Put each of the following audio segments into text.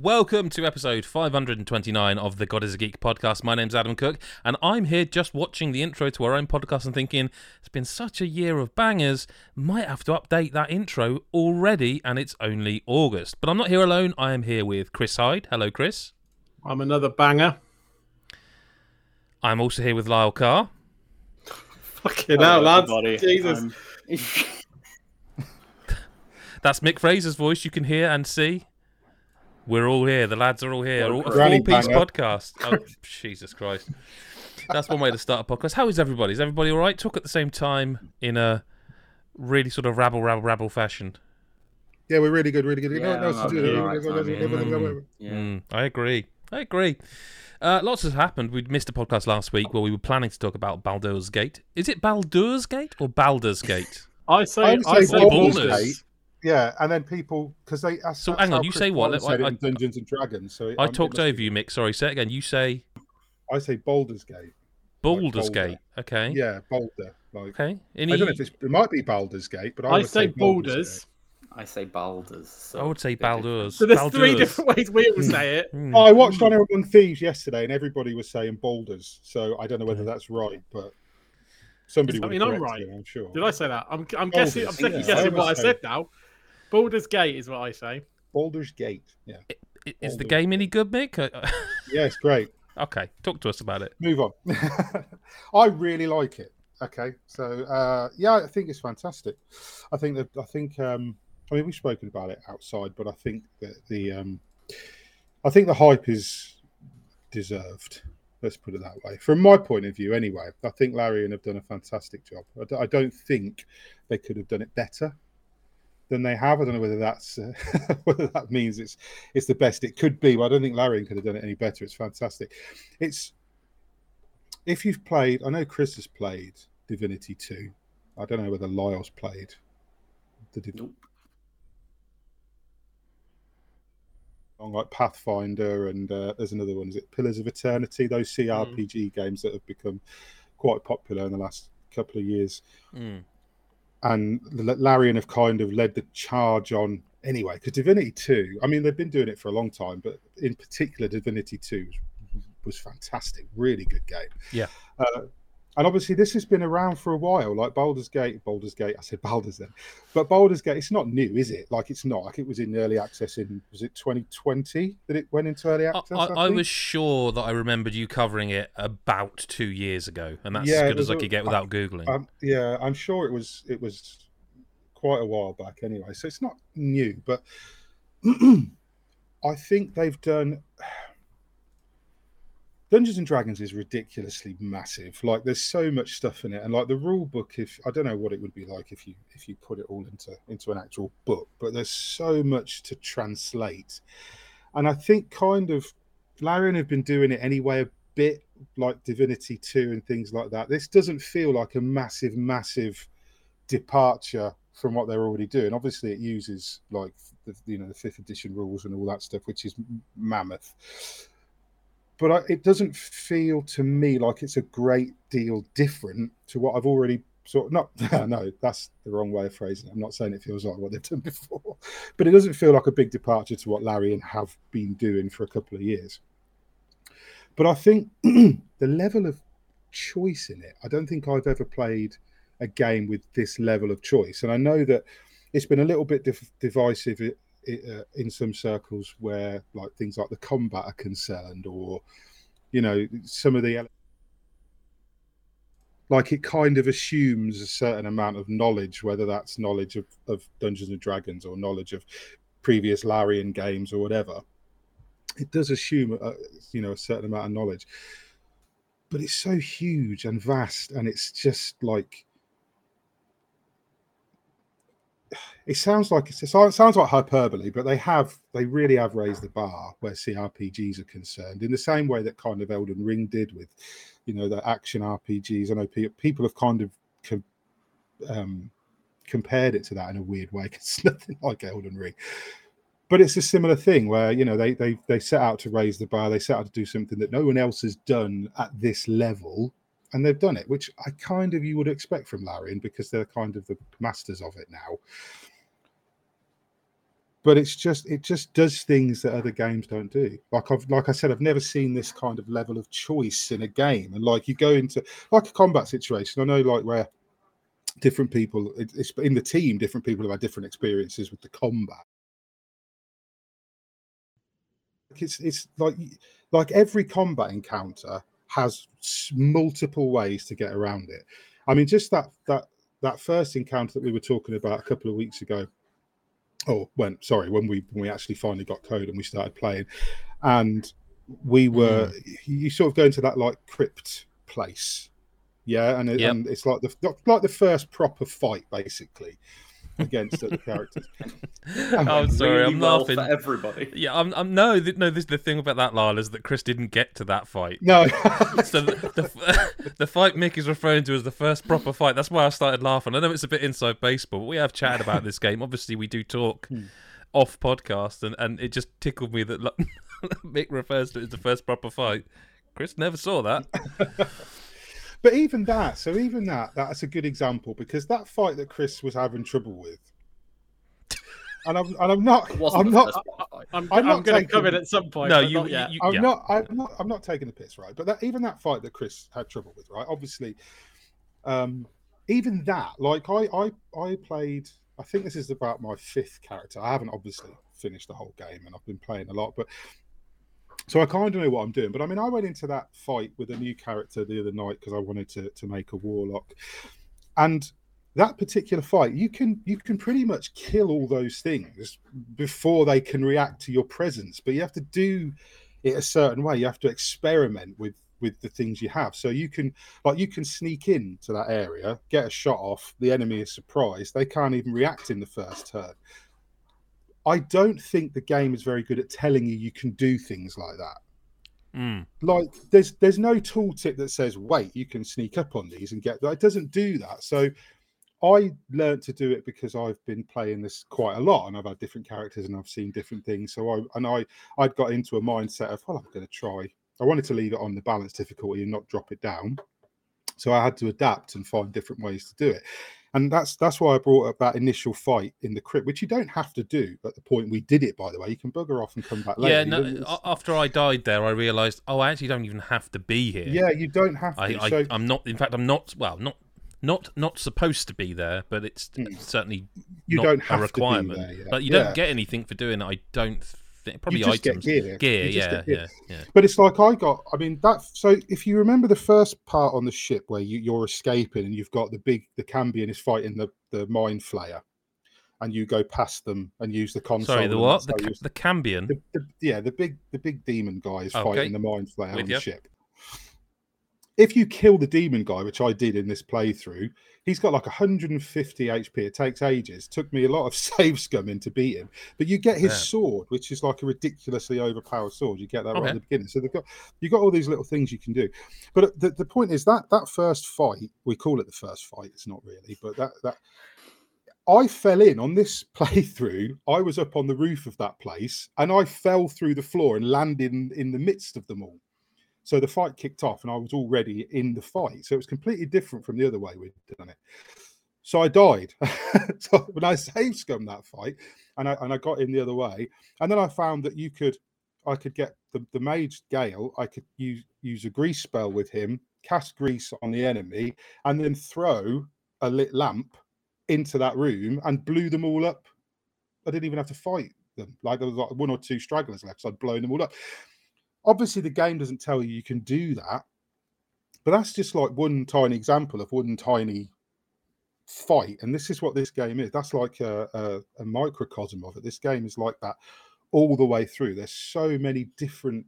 and welcome to episode 529 of the God is a Geek podcast. My name's Adam Cook, and I'm here just watching the intro to our own podcast and thinking it's been such a year of bangers, might have to update that intro already, and it's only August. But I'm not here alone, I am here with Chris Hyde. Hello, Chris. I'm another banger. I'm also here with Lyle Carr. Fucking hell, lads. Jesus. That's Mick Fraser's voice you can hear and see. We're all here. The lads are all here. All, a Granny four-piece banger. podcast. Oh, Jesus Christ. That's one way to start a podcast. How is everybody? Is everybody all right? Talk at the same time in a really sort of rabble, rabble, rabble fashion. Yeah, we're really good, really good. You know what Yeah, else to I'm do? okay, right, timing. Yeah. Mm, I agree. I agree. Uh, lots has happened. We'd missed a podcast last week where we were planning to talk about Baldur's Gate. Is it Baldur's Gate or Baldur's Gate? I say, I I, say say Baldur's Baldur's. Gate. Yeah, and then people because they. That's, So that's hang on, you Chris say what? Wallace I- said I- in Dungeons and Dragons. So I um, talked over be- you, Mick. Sorry, say it again. You say I say Baldur's Gate. Baldur's Boulder. Gate. Okay. Yeah, Boulder. Like Okay. Any, I don't know if it's, it might be Baldur's Gate, but I, I would say Baldur's Baldur's. I say Baldur's. So I would say bit. Baldur's. So there's three different ways we all say it. Hmm. Oh, I watched Honor Among Thieves yesterday, and everybody was saying Baldur's. So I don't know whether that's right, but somebody I mean, I'm right. me, I'm sure. Did I say that? I'm, I'm guessing. I'm second yeah, guessing what I would say- said now. Baldur's Gate is what I say. Baldur's Gate. Yeah, I- Is the Baldur's game any good, Mick? Uh, yeah, it's great. okay, talk to us about it. move on. I really like it. Okay, so uh, yeah, I think it's fantastic. I think that I think um, I mean we've spoken about it outside, but I think that the um, I think the hype is deserved. Let's put it that way. From my point of view, anyway, I think Larian have done a fantastic job. I d- I don't think they could have done it better than they have. I don't know whether that's uh, whether that means it's it's the best it could be, but I don't think Larian could have done it any better. It's fantastic. It's if you've played, I know Chris has played Divinity 2. I don't know whether Lyle's played the Div- Nope. on like Pathfinder and uh, there's another one. Is it Pillars of Eternity? Those CRPG games that have become quite popular in the last couple of years. Mm. And Larian have kind of led the charge on anyway. Because Divinity 2, I mean, they've been doing it for a long time, but in particular, Divinity 2 was, was fantastic. Really good game. Yeah. Uh, and obviously, this has been around for a while. Like Baldur's Gate, Baldur's Gate. I said Baldur's then, but Baldur's Gate. It's not new, is it? Like it's not. Like it was in early access in was it 2020 that it went into early I, access? I, I think? was sure that I remembered you covering it about two years ago, and that's Yeah, as good as I could get without googling. Um, yeah, I'm sure it was it was quite a while back anyway. So it's not new, but I think they've done Dungeons and Dragons is ridiculously massive. Like there's so much stuff in it, and like the rule book. If I don't know what it would be like if you if you put it all into into an actual book, but there's so much to translate, and I think kind of Larian have been doing it anyway a bit like Divinity 2 and things like that. This doesn't feel like a massive, massive departure from what they're already doing. Obviously, it uses like the you know the fifth edition rules and all that stuff, which is mammoth. But I, it doesn't feel to me like it's a great deal different to what I've already sort of not. No, that's the wrong way of phrasing it. I'm not saying it feels like what they've done before, but it doesn't feel like a big departure to what Larian have been doing for a couple of years. But I think the level of choice in it, I don't think I've ever played a game with this level of choice. And I know that it's been a little bit div- divisive i- i- uh, in some circles where, like, things like the combat are concerned, or you know, some of the like it kind of assumes a certain amount of knowledge, whether that's knowledge of, of Dungeons and Dragons or knowledge of previous Larian games or whatever. It does assume, a, you know, a certain amount of knowledge, but it's so huge and vast, and it's just like it sounds like it sounds like hyperbole, but they have they really have raised the bar where CRPGs are concerned in the same way that kind of Elden Ring did with, you know, the action RPGs. I know pe- people have kind of um, compared it to that in a weird way because it's nothing like Elden Ring. But it's a similar thing where you know they they they set out to raise the bar. They set out to do something that no one else has done at this level, and they've done it, which I kind of you would expect from Larian because they're kind of the masters of it now. but it's just it just does things that other games don't do. Like I've like I said, I've never seen this kind of level of choice in a game. And like you go into like a combat situation, I know like where different people it's in the team, different people have had different experiences with the combat. It's it's like like every combat encounter has multiple ways to get around it. I mean, just that that that first encounter that we were talking about a couple of weeks ago oh when sorry when we when we actually finally got code and we started playing and we were mm. you sort of go into that like crypt place yeah and, it, yep. and it's like the like the first proper fight basically against the characters. I'm sorry, really I'm well laughing. For everybody. Yeah, I'm. I'm no, th- no. This the thing about that, Lyle, is that Chris didn't get to that fight. No. so the, the, the fight Mick is referring to as the first proper fight. That's why I started laughing. I know it's a bit inside baseball, but we have chatted about this game. Obviously, we do talk hmm. off podcast, and and it just tickled me that Mick refers to it as the first proper fight. Chris never saw that. But even that, so even that, that's a good example because that fight that Chris was having trouble with, and I'm and I'm not, I'm not, I'm, I'm, not going to come in at some point. No, you, you, you, I'm yeah. not, I'm not, I'm not taking the piss, right? But that even that fight that Chris had trouble with, right? Obviously, um, even that, like I, I, I played. I think this is about my fifth character. I haven't obviously finished the whole game, and I've been playing a lot, but so I kind of know what I'm doing. But I mean, I went into that fight with a new character the other night because I wanted to to make a warlock, and that particular fight, you can you can pretty much kill all those things before they can react to your presence. But you have to do it a certain way. You have to experiment with with the things you have. So you can like you can sneak in to that area, get a shot off. The enemy is surprised; they can't even react in the first turn. I don't think the game is very good at telling you you can do things like that. Mm. Like there's there's no tooltip that says wait you can sneak up on these and get that. It doesn't do that. So I learned to do it because I've been playing this quite a lot and I've had different characters and I've seen different things. So I and I I'd got into a mindset of well I'm going to try. I wanted to leave it on the balance difficulty and not drop it down. So I had to adapt and find different ways to do it and that's that's why I brought up that initial fight in the crypt, which you don't have to do at the point we did it. By the way, you can bugger off and come back later. Yeah, no, after I died there, I realised, oh, I actually don't even have to be here. Yeah, you don't have to. I, so... I, am not. In fact, I'm not. Well, not not not supposed to be there, but it's mm. certainly you don't have a requirement. There, yeah. But you yeah. don't get anything for doing it. I don't probably items. gear. Gear, yeah, gear. yeah, yeah. But it's like I got. I mean that. So if you remember the first part on the ship where you, you're escaping and you've got the big the Cambion is fighting the the mind flayer, and you go past them and use the console. Sorry, the what? The, ca- the Cambion. The, the, yeah, the big the big demon guy is oh, okay. fighting the mind flayer With on you. the ship if you kill the demon guy, which I did in this playthrough, he's got like 150 HP. It takes ages. Took me a lot of save scumming to beat him. But you get his yeah. sword, which is like a ridiculously overpowered sword. You get that okay. right at the beginning. So they've got you got all these little things you can do. But uh, the, the point is that that first fight, we call it the first fight. It's not really, but that that I fell in on this playthrough. I was up on the roof of that place and I fell through the floor and landed in, in the midst of them all. So the fight kicked off, and I was already in the fight. So it was completely different from the other way we'd done it. So I died. so when I saved scum that fight, and I and I got in the other way, and then I found that you could, I could get the, the mage Gale. I could use use a grease spell with him, cast grease on the enemy, and then throw a lit lamp into that room and blew them all up. I didn't even have to fight them. Like there was like one or two stragglers left, so I'd blown them all up obviously the game doesn't tell you you can do that but that's just like one tiny example of one tiny fight and this is what this game is. That's like a, a, a, microcosm of it. This game is like that all the way through. There's so many different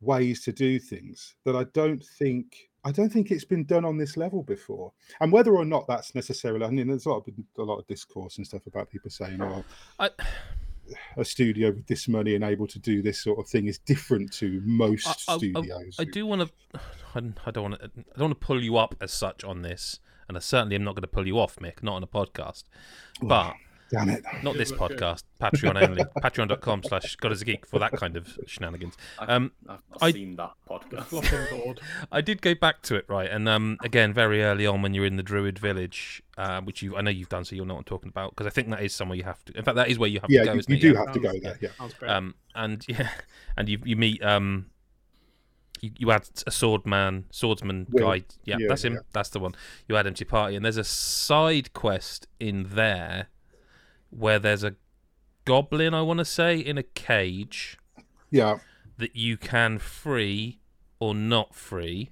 ways to do things that i don't think i don't think it's been done on this level before. And whether or not that's necessarily i mean there's a lot of, a lot of discourse and stuff about people saying oh I a studio with this money and able to do this sort of thing is different to most I, studios. I, I, do want to. I don't want to. I don't want to pull you up as such on this, and I certainly am not going to pull you off, Mick. Not on a podcast. But Damn it. Not this podcast. Patreon only. Patreon.com slash God is a Geek for that kind of shenanigans. Um, I've not I- seen that podcast. I did go back to it, right? And um, again, very early on when you're in the Druid Village, uh, which you I know you've done, so you'll know what I'm talking about, because I think that is somewhere you have to. In fact, that is where you have Yeah, to go, you, isn't you it? do Yeah. have to go there. Yeah. Sounds great. Um, and yeah, and you you meet um, you, you had a swordman, swordsman Will. guy. Yeah, Yeah, that's him. yeah. That's the one. You add him to your party, and there's a side quest in there where there's a goblin, I want to say, in a cage Yeah. that you can free or not free.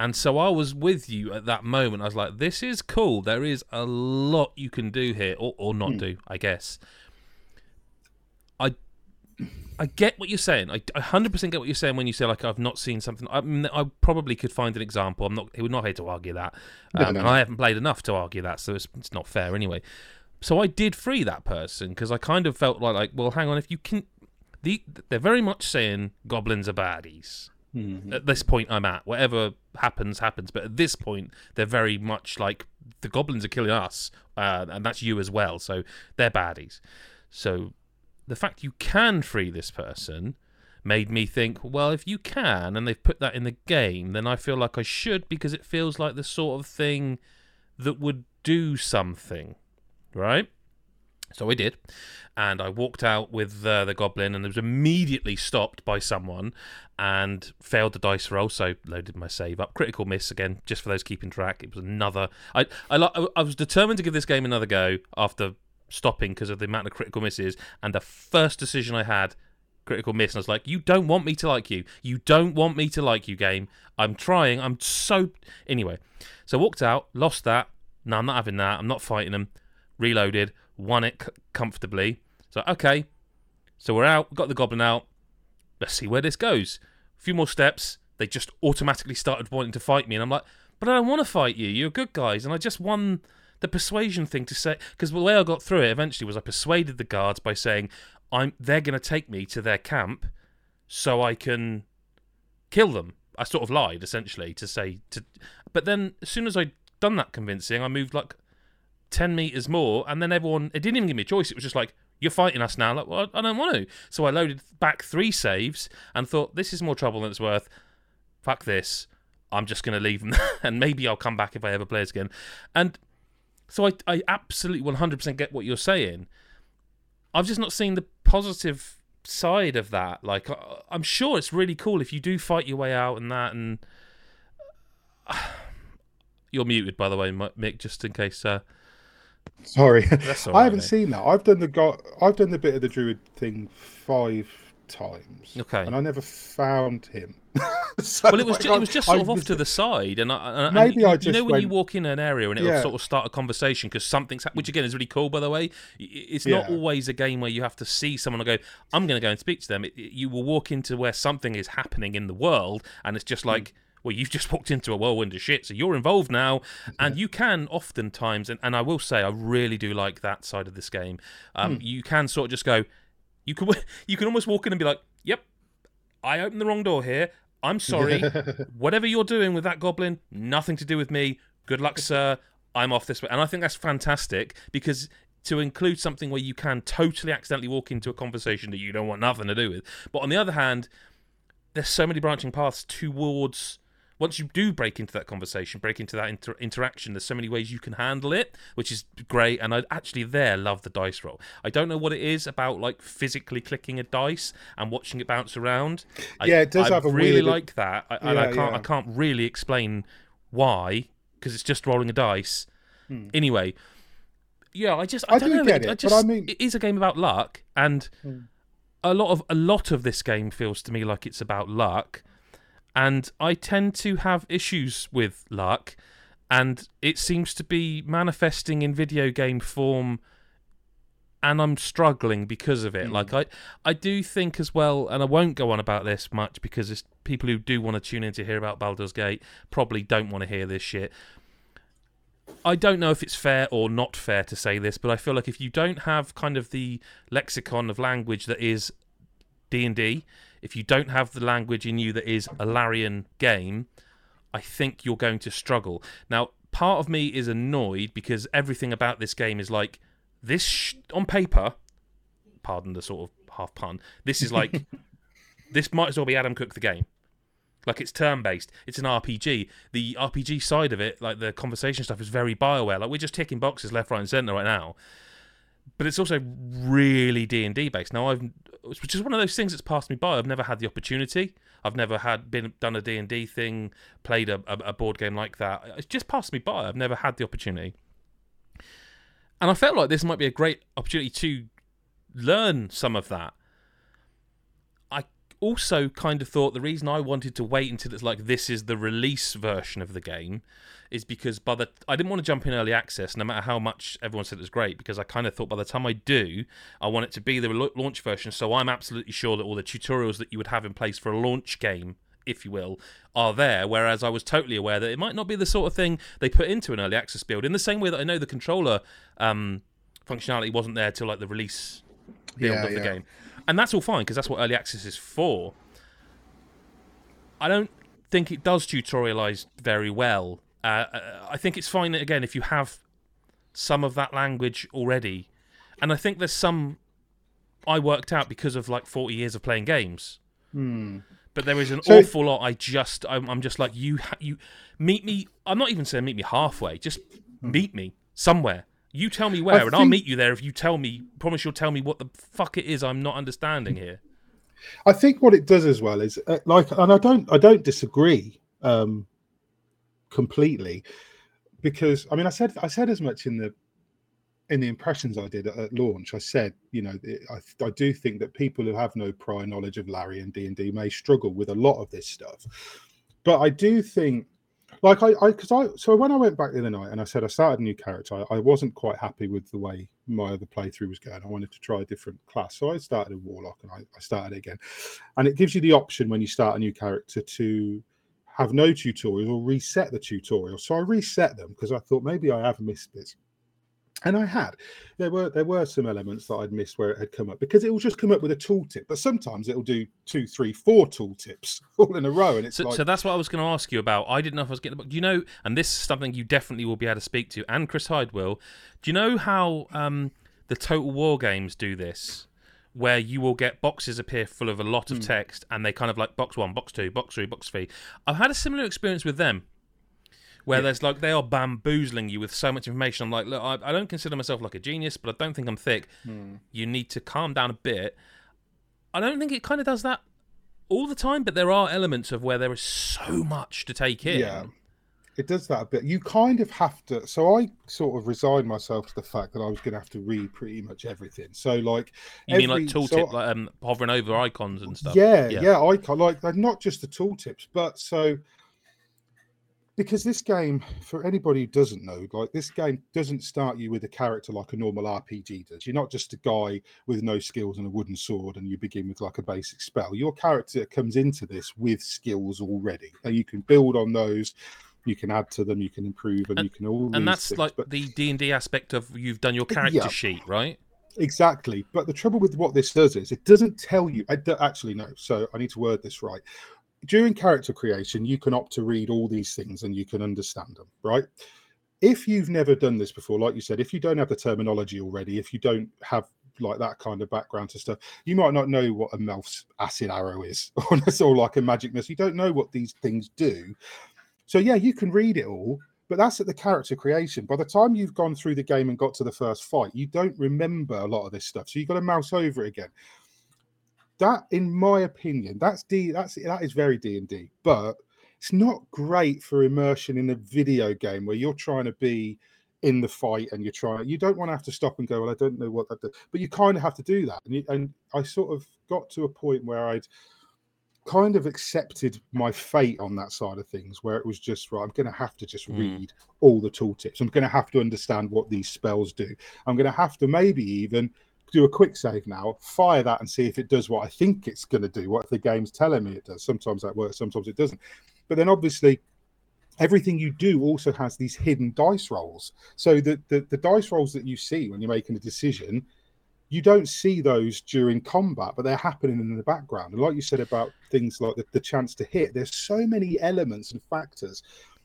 And so I was with you at that moment. I was like, this is cool. There is a lot you can do here, or, or not Hmm. do, I guess. I I get what you're saying. I, I 100% get what you're saying when you say, like, I've not seen something. I, mean, I probably could find an example. I'm not, we're not here to argue that. No, Um, no. and I haven't played enough to argue that, so it's, it's not fair anyway. So I did free that person because I kind of felt like, like, well, hang on, if you can. The, they're very much saying goblins are baddies Mhm. at this point I'm at. Whatever happens, happens. But at this point, they're very much like the goblins are killing us, uh, and that's you as well. So they're baddies. So the fact you can free this person made me think, well, if you can, and they've put that in the game, then I feel like I should because it feels like the sort of thing that would do something, right? So I did, and I walked out with uh, the goblin, and it was immediately stopped by someone, and failed the dice roll. So loaded my save up. Critical miss again, just for those keeping track. It was another. I I I was determined to give this game another go after stopping because of the amount of critical misses, and the first decision I had. Critical miss, and I was like, "You don't want me to like you. You don't want me to like you, game. I'm trying. I'm so anyway." So walked out, lost that. No, I'm not having that. I'm not fighting them. Reloaded, won it c- comfortably. So okay, so we're out. Got the goblin out. Let's see where this goes. A few more steps. They just automatically started wanting to fight me, and I'm like, but I don't want to fight you. You're good guys, and I just won the persuasion thing to say because the way I got through it eventually was I persuaded the guards by saying, "I'm they're going to take me to their camp, so I can kill them." I sort of lied essentially to say to, but then as soon as I'd done that convincing, I moved like ten meters more, and then everyone it didn't even give me a choice. It was just like you're fighting us now. Like, well, I don't want to. So I loaded back three saves and thought this is more trouble than it's worth. Fuck this. I'm just going to leave them, and maybe I'll come back if I ever play it again. And so I, I absolutely 100% get what you're saying. I've just not seen the positive side of that. Like, I- I'm sure it's really cool if you do fight your way out and that. And you're muted, by the way, Mick, just in case. Uh, Sorry, all I haven't mate. seen that. I've done the go- I've done the bit of the druid thing five times. Okay. and I never found him. So, Well, it was like, ju- it was just sort I of off to the side, and, I, and Maybe and you, I you just know when you walk in an area and it'll Yeah. sort of start a conversation because something's hap- which again is really cool by the way. It's not Yeah. always a game where you have to see someone and go, "I'm going to go and speak to them." It, it- you will walk into where something is happening in the world, and it's Hmm. just like. Well, you've just walked into a whirlwind of shit, so you're involved now, and you can oftentimes, and, and I will say, I really do like that side of this game. Um, Hmm. You can sort of just go, you can, you can almost walk in and be like, "Yep, I opened the wrong door here. I'm sorry. Whatever you're doing with that goblin, nothing to do with me. Good luck, sir. I'm off this way. And I think that's fantastic because to include something where you can totally accidentally walk into a conversation that you don't want nothing to do with. But on the other hand, there's so many branching paths towards once you do break into that conversation, break into that inter- interaction, there's so many ways you can handle it, which is great. And I actually there love the dice roll. I don't know what it is about like physically clicking a dice and watching it bounce around. I, Yeah, it does I have a really weird- like that, I, and I can't I can't really explain why because it's just rolling a dice. Anyway, yeah, I just I, Hmm. I don't do know. get I it, but just I mean- it is a game about luck, and Hmm. a lot of a lot of this game feels to me like it's about luck, and I tend to have issues with luck, and it seems to be manifesting in video game form. And I'm struggling because of it. Hmm. Like I, I do think as well, and I won't go on about this much because it's people who do want to tune in to hear about Baldur's Gate probably don't want to hear this shit. I don't know if it's fair or not fair to say this, but I feel like if you don't have kind of the lexicon of language that is D and D, if you don't have the language in you that is a Larian game, I think you're going to struggle. Now, part of me is annoyed because everything about this game is like this sh- on paper, pardon the sort of half pun. This is like this might as well be Adam Cook the game. Like it's turn based. It's an RPG. The RPG side of it, like the conversation stuff, is very Bioware. Like we're just ticking boxes left, right, and centre right now. But it's also really D and D based. Now I've, which is one of those things that's passed me by. I've never had the opportunity. I've never had been done a D and D thing, played a, a, a board game like that. It's just passed me by. I've never had the opportunity. And I felt like this might be a great opportunity to learn some of that also kind of thought the reason I wanted to wait until it's like this is the release version of the game is because by the I didn't want to jump in early access no matter how much everyone said it was great because I kind of thought by the time I do I want it to be the launch version. So I'm absolutely sure that all the tutorials that you would have in place for a launch game if you will are there. Whereas I was totally aware that it might not be the sort of thing they put into an early access build in the same way that I know the controller um, functionality wasn't there till like the release build yeah, of the game and that's all fine because that's what early access is for. I don't think it does tutorialize very well. Uh, uh, I think it's fine again if you have some of that language already, and I think there's some I worked out because of like 40 years of playing games. Hmm. But there is an so, awful lot. I just I'm, I'm, just like you. You meet me. I'm not even saying meet me halfway. Just hmm. meet me somewhere. You tell me where, I and think... I'll meet you there if you tell me. Promise you'll tell me what the fuck it is I'm not understanding here. I think what it does as well is uh, like, and I don't, I don't disagree um, completely, because I mean, I said, I said as much in the in the impressions I did at, at launch. I said, you know, I, I do think that people who have no prior knowledge of Larian D and D may struggle with a lot of this stuff, but I do think like I, I, because I, so when I went back the other night and I said I started a new character, I, I, wasn't quite happy with the way my other playthrough was going. I wanted to try a different class, so I started a warlock and I, I started again. And it gives you the option when you start a new character to have no tutorial or reset the tutorial. So I reset them because I thought maybe I have missed bits and I had. There were there were some elements that I'd missed where it had come up because it will just come up with a tooltip, but sometimes it'll do two, three, four tooltips all in a row, and it's so, like... so that's what I was going to ask you about. I didn't know if I was getting the book. Do you know? And this is something you definitely will be able to speak to, and Chris Hyde will. Do you know how um, the Total War games do this? Where you will get boxes appear full of a lot of mm. text, and they kind of like box one, box two, box three, box three. I've had a similar experience with them where yeah. there's like they are bamboozling you with so much information. I'm like, look, I, I don't consider myself like a genius, but I don't think I'm thick. Hmm. You need to calm down a bit. I don't think it kind of does that all the time, but there are elements of where there is so much to take in. Yeah. It does that a bit. You kind of have to. So I sort of resigned myself to the fact that I was going to have to read pretty much everything. So like, you every, mean like tooltip, so, like um, hovering over icons and stuff? Yeah, yeah, yeah icon like not just the tooltips, but so because this game, for anybody who doesn't know, like this game doesn't start you with a character like a normal RPG does. You're not just a guy with no skills and a wooden sword, and you begin with like a basic spell. Your character comes into this with skills already, and you can build on those. You can add to them, you can improve, and, and you can all. And that's things, like but... the D and D aspect of you've done your character yeah. sheet, right? Exactly. But the trouble with what this does is it doesn't tell you. I actually no. So I need to word this right during character creation, you can opt to read all these things and you can understand them, right? If you've never done this before, like you said, if you don't have the terminology already, if you don't have like that kind of background to stuff, you might not know what a Melf's acid arrow is, or that's all like a magic missile. You don't know what these things do. So yeah, you can read it all, but that's at the character creation. By the time you've gone through the game and got to the first fight, you don't remember a lot of this stuff. So you've got to mouse over it again that, in my opinion, that's D. That's that is very D and D, but it's not great for immersion in a video game where you're trying to be in the fight and you're trying. You don't want to have to stop and go. Well, I don't know what that, does. but you kind of have to do that. And, you, and I sort of got to a point where I'd kind of accepted my fate on that side of things where it was just right i'm going to have to just mm. read all the tooltips i'm going to have to understand what these spells do i'm going to have to maybe even do a quick save now, fire that and see if it does what I think it's going to do, what the game's telling me it does. Sometimes that works, sometimes it doesn't. But then obviously, everything you do also has these hidden dice rolls. So the, the, the dice rolls that you see when you're making a decision, you don't see those during combat, but they're happening in the background. And like you said about things like the, the chance to hit, there's so many elements and factors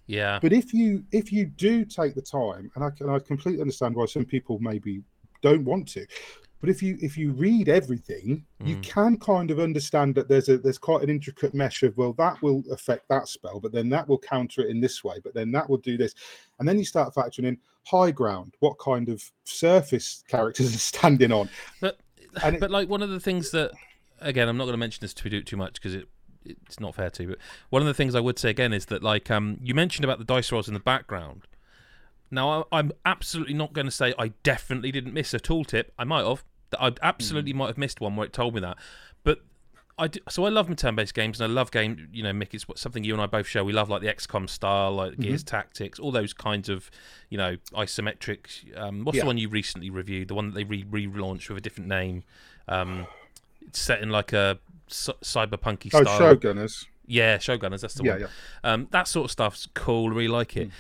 yeah. But if you if you do take the time, and I can I completely understand why some people maybe don't want to. But if you if you read everything, mm. you can kind of understand that there's a there's quite an intricate mesh of well that will affect that spell, but then that will counter it in this way, but then that will do this, and then you start factoring in high ground, what kind of surface characters are standing on. But it, but like one of the things that again I'm not going to mention this to do too much because it it's not fair to. But one of the things I would say again is that like um you mentioned about the dice rolls in the background. Now I, am absolutely not going to say I definitely didn't miss a tooltip. I might have. I absolutely mm. might have missed one where it told me that. But I do, so I love my turn-based games and I love game. You know, Mick, it's something you and I both share. We love like the XCOM style, like Gears mm-hmm. Tactics, all those kinds of, you know, isometric. Um, what's yeah. the one you recently reviewed? The one that they re relaunched with a different name. Um, it's set in like a c- cyberpunky oh, style. Oh, Showgunners. Yeah, Showgunners. That's the yeah, one. Yeah. Um, that sort of stuff's cool. I Really like it. Mm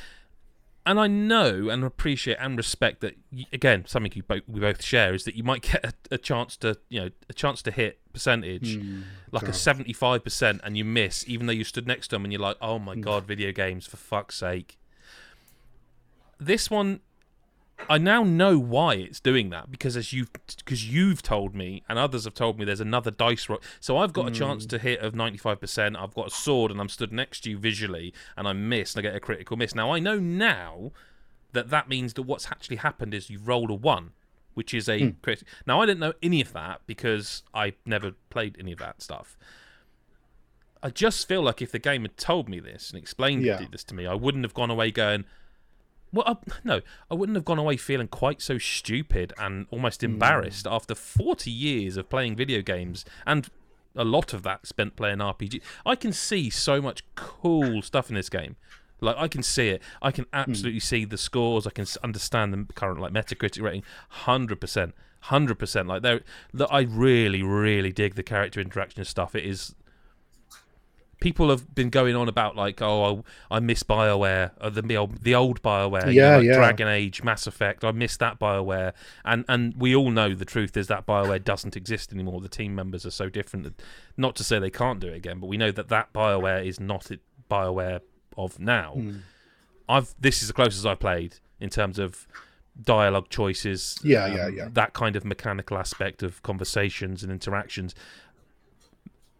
and I know and appreciate and respect that again something you both, we both share is that you might get a, a chance to you know a chance to hit percentage mm, like a seventy five percent and you miss even though you stood next to them and you're like oh my mm. god video games for fuck's sake. This one I now know why it's doing that because as you've because you've told me and others have told me there's another dice roll. So I've got mm. a chance hmm. to hit of 95%. I've got a sword and I'm stood next to you visually and I miss and I get a critical miss. Now I know now that that means that what's actually happened is you've rolled a 1 which is a mm. crit. Now I didn't know any of that because I never played any of that stuff. I just feel like if the game had told me this and explained yeah. this to me, I wouldn't have gone away going, well, I, no, I wouldn't have gone away feeling quite so stupid and almost hmm. embarrassed mm. after 40 years of playing video games and a lot of that spent playing RPG. I can see so much cool stuff in this game. Like I can see it. I can hmm. absolutely mm. see the scores. I can understand the current like Metacritic rating. Hundred percent, hundred percent. Like there, I really, really dig the character interaction stuff. It is people have been going on about like, oh, I, I miss Bioware, or the old, the old Bioware, yeah, you know, like yeah, Dragon Age, Mass Effect. I miss that Bioware, and and we all know the truth is that Bioware doesn't exist anymore. The team members are so different. That, not to say they can't do it again, but we know that that Bioware is not it Bioware of now. Mm. I've this is the closest I've played in terms of dialogue choices. Yeah, um, yeah, yeah. That kind of mechanical aspect of conversations and interactions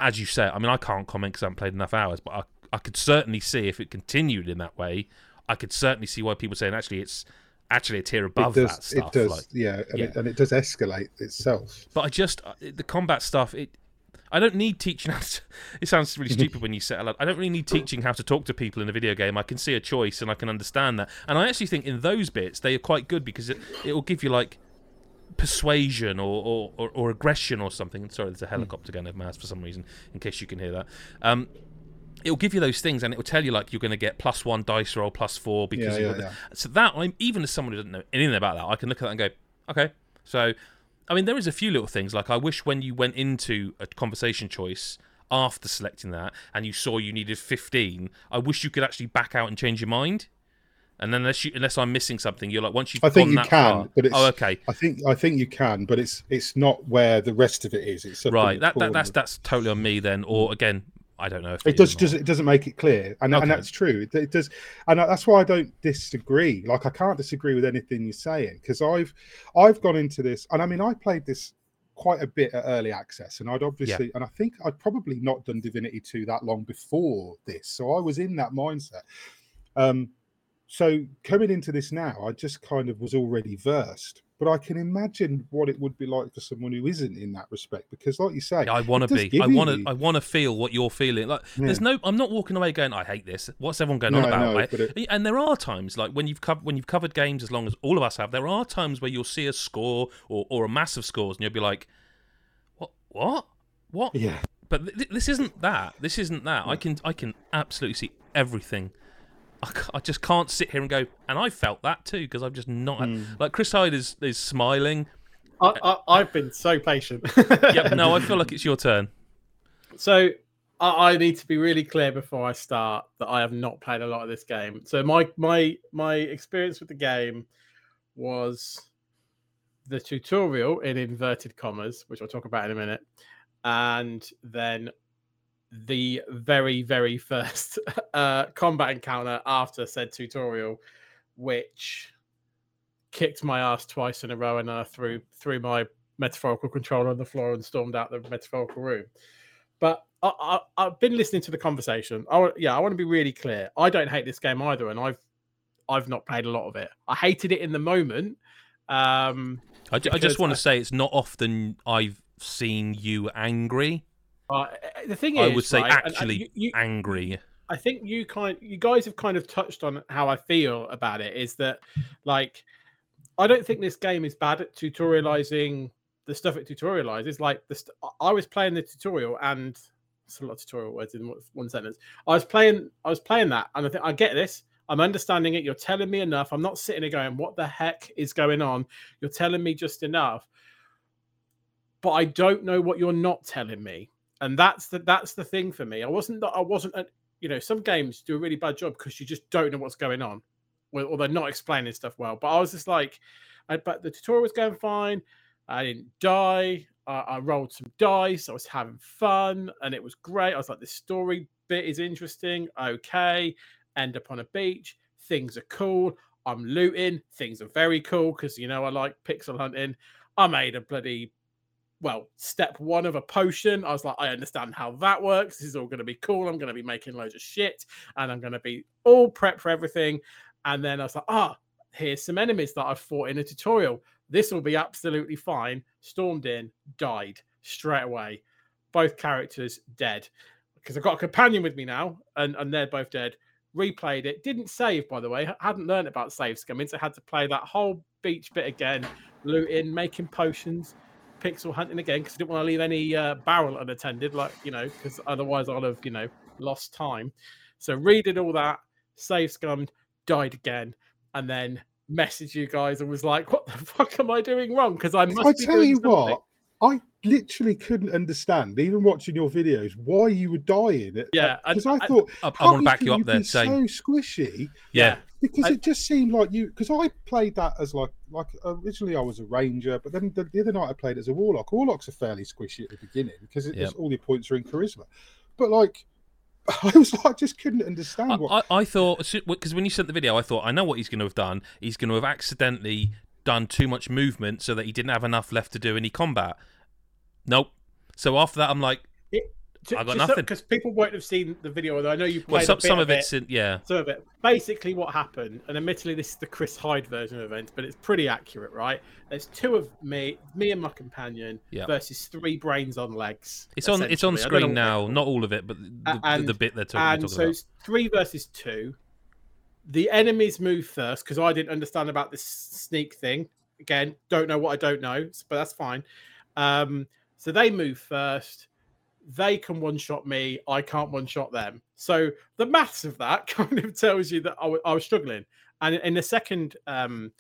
as you say, I mean, I can't comment because I haven't played enough hours, but I, I could certainly see if it continued in that way. I could certainly see why people saying actually it's actually a tier above it does, that stuff. It does, like, yeah, and, yeah. It, and it does escalate itself. But I just uh, the combat stuff. It I don't need teaching how to. It sounds really stupid when you say it. I don't really need teaching how to talk to people in a video game. I can see a choice and I can understand that. And I actually think in those bits they are quite good because it it will give you like persuasion or, or, or, or, aggression or something. Sorry, there's a helicopter going over my house for some reason, in case you can hear that. Um, it'll give you those things and it will tell you like you're going to get plus one dice roll plus four because yeah, yeah, yeah. so that I'm even as someone who doesn't know anything about that I can look at that and go okay so I mean there is a few little things like I wish when you went into a conversation choice after selecting that and you saw you needed 15 I wish you could actually back out and change your mind and unless you, unless I'm missing something, you're like once you've I think you can, far, but it's, oh okay. I think I think you can, but it's it's not where the rest of it is. It's right. That, that that's that's totally on me then. Or again, I don't know if it, it does. Does it doesn't make it clear, and, okay. and that's true. It, it, does, and that's why I don't disagree. Like I can't disagree with anything you're saying because I've I've gone into this, and I mean I played this quite a bit at early access, and I'd obviously, yeah. and I think I'd probably not done Divinity two that long before this, so I was in that mindset. Um, so coming into this now, I just kind of was already versed, but I can imagine what it would be like for someone who isn't in that respect. Because, like you say, I want to be. I want to. I want to feel what you're feeling. Like, yeah. there's no. I'm not walking away going, I hate this. What's everyone going no, on about? No, right? it... And there are times like when you've covered when you've covered games as long as all of us have. There are times where you'll see a score or or a massive scores, and you'll be like, what? What? What? Yeah. But th- this isn't that. This isn't that. I can I can absolutely see everything I, just can't sit here and go, and I felt that too because I'm just not mm. like Chris Hyde is is smiling. I, I, have been so patient. yep, no, I feel like it's your turn. So I, I, need to be really clear before I start that I have not played a lot of this game. So my my my experience with the game was the tutorial in inverted commas, which I'll talk about in a minute, and then the very very first uh, combat encounter after said tutorial, which kicked my ass twice in a row, and I threw threw my metaphorical controller on the floor and stormed out the metaphorical room. But I, I, have been listening to the conversation. I, yeah, I want to be really clear. I don't hate this game either, and I've I've not played a lot of it. I hated it in the moment. Um, I, I just want to say it's not often I've seen you angry. Uh, the thing is, I would say right, actually you, you, angry. I think you kind, you guys have kind of touched on how I feel about it. Is that like, I don't think this game is bad at tutorializing the stuff it tutorializes. Like the, st- I was playing the tutorial and it's a lot of tutorial words in one sentence. I was playing, I was playing that, and I think I get this. I'm understanding it. You're telling me enough. I'm not sitting there going, "What the heck is going on?" You're telling me just enough, but I don't know what you're not telling me, and that's the that's the thing for me. I wasn't that I wasn't. A, you know, some games do a really bad job because you just don't know what's going on, or they're not explaining stuff well. But I was just like, I, but the tutorial was going fine. I didn't die. I, I rolled some dice. I was having fun, and it was great. I was like, the story bit is interesting. Okay end up on a beach. Things are cool. I'm looting. Things are very cool because you know I like pixel hunting. I made a bloody well, step one of a potion. I was like, I understand how that works. This is all going to be cool. I'm going to be making loads of shit and I'm going to be all prep for everything. And then I was like, ah, here's some enemies that I've fought in a tutorial. This will be absolutely fine. Stormed in, died straight away. Both characters dead because I've got a companion with me now and, and they're both dead replayed it. Didn't save, by the way. hadn't learned about save scumming, so I had to play that whole beach bit again, looting, making potions, pixel hunting again because I didn't want to leave any uh, barrel unattended, like you know, because otherwise I'd have you know lost time. So redid all that, save scummed, died again, and then messaged you guys and was like, "What the fuck am I doing wrong?" Because I must. I tell you something. what, I literally couldn't understand, even watching your videos, why you were dying. Yeah, because I, I, thought I, I want to back you up there. Saying, so squishy. Yeah, because I, it just seemed like you. Because I played that as like like originally I was a ranger, but then the, the, other night I played as a warlock. Warlocks are fairly squishy at the beginning because it, yep. all your points are in charisma, but like. I was like, I just couldn't understand. What... I, I thought because when you sent the video, I thought I know what he's going to have done. He's going to have accidentally done too much movement so that he didn't have enough left to do any combat. Nope. So after that, I'm like, it, to, I got nothing because people won't have seen the video. Although I know you played well, some, some of, of it's in, yeah. Some of it. Basically, what happened, and admittedly, this is the Chris Hyde version of events, but it's pretty accurate, right? There's two of me, me and my companion, yep. versus three brains on legs. It's on. It's on screen now. Not all of it, but the, and, the bit they're talking, and so about. three versus two. The enemies move first because I didn't understand about this sneak thing. Again, don't know what I don't know, but that's fine. Um, so they move first. They can one shot me. I can't one shot them. So the maths of that kind of tells you that I, w- I was struggling. And in the second, um,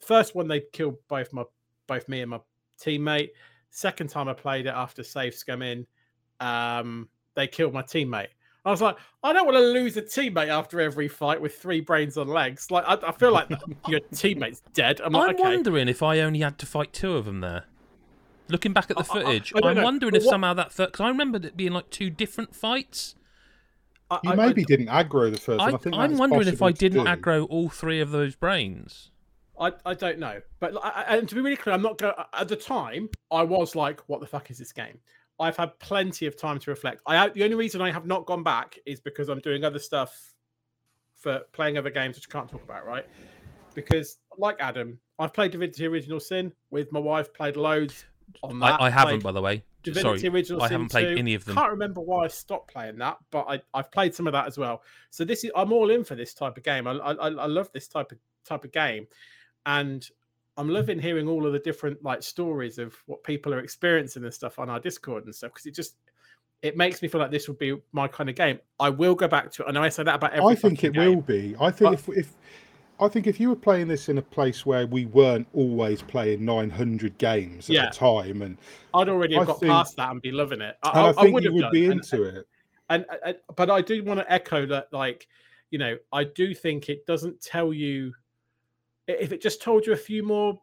first one, they killed both my both me and my teammate. Second time I played it after save scumming, um, they killed my teammate. I was like, I don't want to lose a teammate after every fight with three brains on legs. Like, I, I feel like your teammate's dead. I'm, like, I'm okay. wondering if I only had to fight two of them there. Looking back at the footage, I, I, am wondering if what... somehow that because I remember it being like two different fights. You maybe didn't aggro the first one. I am wondering if I didn't aggro all three of those brains. I, I don't know, but and to be really clear, I'm not going. At the time, I was like, "What the fuck is this game?" I've had plenty of time to reflect. I the only reason I have not gone back is because I'm doing other stuff for playing other games which I can't talk about, right? Because like Adam, I've played Divinity Original Sin with my wife, played loads on that. I, I haven't, by the way. Divinity Sorry, Original I haven't played 2. any of them. I can't remember why I stopped playing that, but I, I've played some of that as well. So this is I'm all in for this type of game. I, I, I love this type of type of game, and I'm loving hearing all of the different like stories of what people are experiencing and stuff on our Discord and stuff because it just it makes me feel like this would be my kind of game. I will go back to it. I know I say that about every. I think it game, will be. I think if if I think if you were playing this in a place where we weren't always playing 900 games at yeah. a time, and I'd already have got think, past that and be loving it. I, I, I think would you would done. be into and, it. And, and, but I do want to echo that, like, you know, I do think it doesn't tell you if it just told you a few more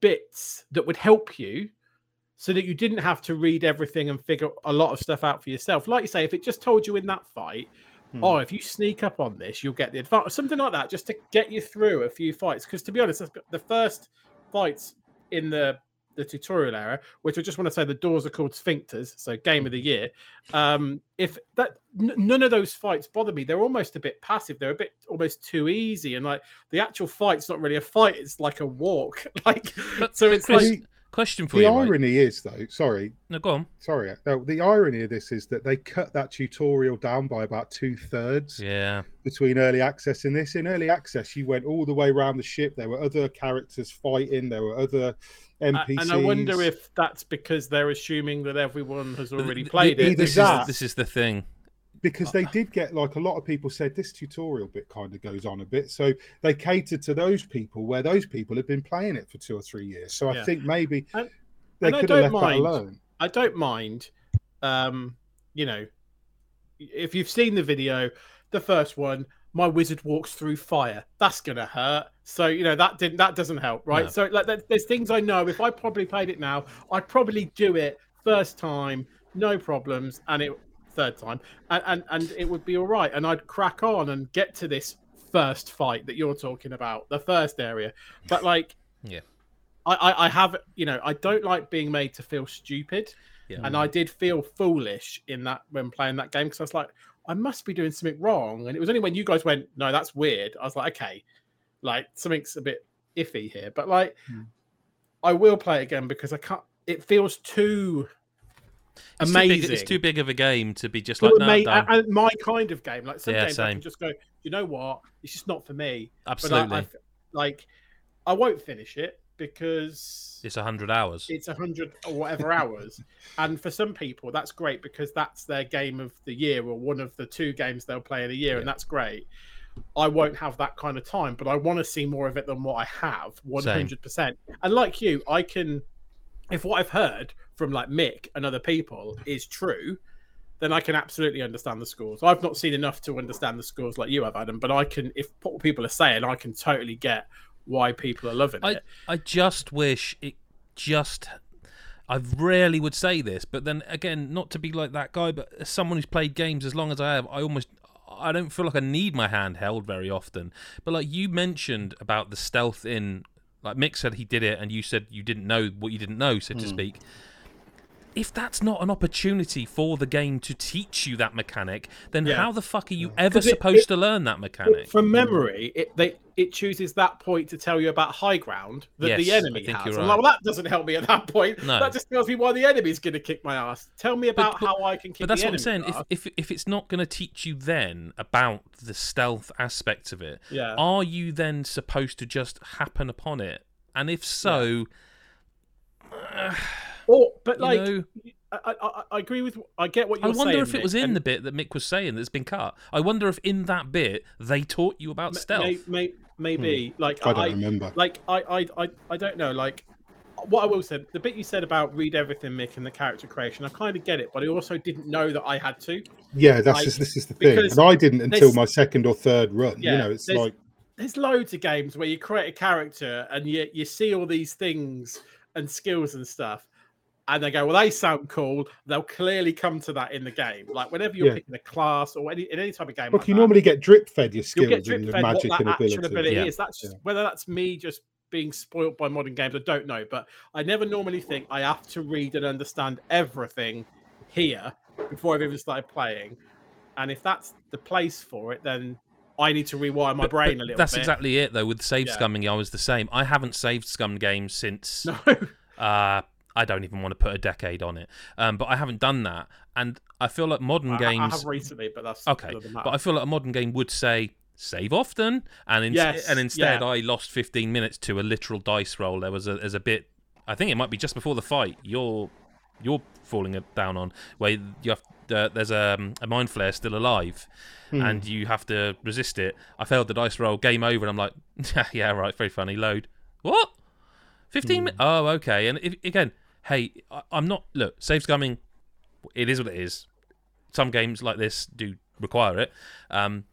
bits that would help you so that you didn't have to read everything and figure a lot of stuff out for yourself. Like you say, if it just told you in that fight, oh, if you sneak up on this, you'll get the advantage, something like that, just to get you through a few fights. Because to be honest, the first fights in the the tutorial era, which I just want to say the doors are called sphincters, so game of the year. Um, if that n- none of those fights bother me, they're almost a bit passive. They're a bit almost too easy, and like the actual fight's not really a fight; it's like a walk. like But- so, it's Chris, like question for The you. right? irony is, though, sorry, No, go on. sorry. No, the irony of this is that they cut that tutorial down by about two thirds Yeah. between early access and this. In early access, you went all the way around the ship. There were other characters fighting. There were other A- NPCs. And I wonder if that's because they're assuming that everyone has already th- played th- it. Either This is, that- this is the thing. Because they did get like a lot of people said this tutorial bit kind of goes on a bit so they catered to those people where those people had been playing it for two or three years so i think maybe And- they and could have don't left that alone I don't mind. Um, you know, if you've seen the video, the first one, my wizard walks through fire. That's gonna hurt. So you know that didn't that doesn't help, right? No. So like, there's things I know. If I probably played it now, I'd probably do it first time, no problems, and it third time, and and, and it would be all right, and I'd crack on and get to this first fight that you're talking about, the first area. But like, Yeah. I, I, I have, you know, I don't like being made to feel stupid. Yeah. And I did feel foolish in that when playing that game because I was like, I must be doing something wrong. And it was only when you guys went, no, that's weird. I was like, okay, like something's a bit iffy here. But like, Hmm. I will play it again because I can't. It feels too It's too amazing. big- it's too big of a game to be just Too like, no, ama- done. and my kind of game. Like some Yeah, games, I can just go. You know what? It's just not for me. Absolutely. But I, I, like, I won't finish it because it's 100 hours. it's a hundred or whatever hours. And for some people, that's great because that's their game of the year or one of the two games they'll play in a year, Yeah. and that's great. I won't have that kind of time, but I want to see more of it than what I have, one hundred percent. And like you, I can, if what I've heard from like Mick and other people is true, then I can absolutely understand the scores. I've not seen enough to understand the scores like you have, Adam, but I can. If what people are saying, I can totally get why people are loving I, it. I just wish it just. I rarely would say this, but then again, not to be like that guy, but as someone who's played games as long as I have, I almost. I don't feel like I need my hand held very often. But like you mentioned about the stealth in. Like Mick said he did it, and you said you didn't know what you didn't know, so to hmm. speak. If that's not an opportunity for the game to teach you that mechanic, then Yeah. how the fuck are you ever supposed it- to learn that mechanic? From memory, it they it chooses that point to tell you about high ground that the Yes, I enemy has. right. like, well, that doesn't help me at that point. No. That just tells me why the enemy's going to kick my ass. Tell me about but- how I can kick. But that's the what I'm saying. If, if if it's not going to teach you then about the stealth aspect of it, yeah, are you then supposed to just happen upon it? And if so, or but you like know, I, I, I agree with. I get what you're saying. I wonder if it Nick, was in and the bit that Mick was saying that's been cut. I wonder if in that bit they taught you about ma- stealth. may- may- maybe like Hmm. i don't I, remember like I, I I I don't know like. What I will say, the bit you said about read everything, Mick, and the character creation, I kind of get it, but I also didn't know that I had to. yeah that's like, just, this is the thing and i didn't until my second or third run Yeah, you know it's there's- like there's loads of games where you create a character and you you see all these things and skills and stuff, and they go, well, they sound cool. They'll clearly come to that in the game. Like whenever you're Yeah. picking a class or any in any type of game, look like you that, normally get drip fed your you'll skills get drip and your fed what magic that and actual ability ability Yeah. is. That's just Yeah. whether that's me just being spoilt by modern games. I don't know, but I never normally think I have to read and understand everything here before I've even started playing. And if that's the place for it, then I need to rewire my But- brain but a little that's bit. exactly it, though. With save Yeah. scumming, I was the same. I haven't saved scum games since. No. Uh, I don't even want to put a decade on it, um, but I haven't done that, and I feel like modern I, I games. have recently, but that's Okay, doesn't but I feel like a modern game would say save often, and in- Yes, and instead yeah. I lost 15 minutes to a literal dice roll. There was a there's a bit, I think it might be just before the fight. You're you're falling down on where you have uh, there's a, a mind flayer still alive, Hmm. and you have to resist it. I failed the dice roll, game over, and I'm like, yeah, right, very funny. Load. What? 15 minutes? Oh, okay. And if, again, hey, I, I'm not. Look, save scumming. It is what it is. Some games like this do require it. Um,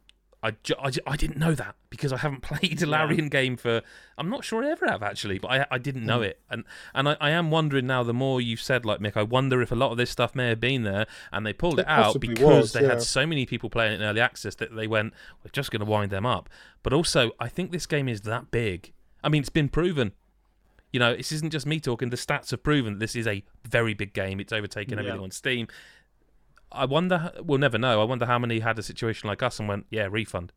I, ju- I, ju- I didn't know that because I haven't played a Larian game for. I'm not sure I ever have actually, but I I didn't know it, and and I, I am wondering now. The more you've said, like Mick, I wonder if a lot of this stuff may have been there, and they pulled It it out because was, they yeah. had so many people playing it in early access that they went, we're just going to wind them up. But also, I think this game is that big. I mean, it's been proven. You know, this isn't just me talking. The stats have proven that this is a very big game. It's overtaken everything Yeah. on Steam. I wonder. We'll never know. I wonder how many had a situation like us and went, "Yeah, refund."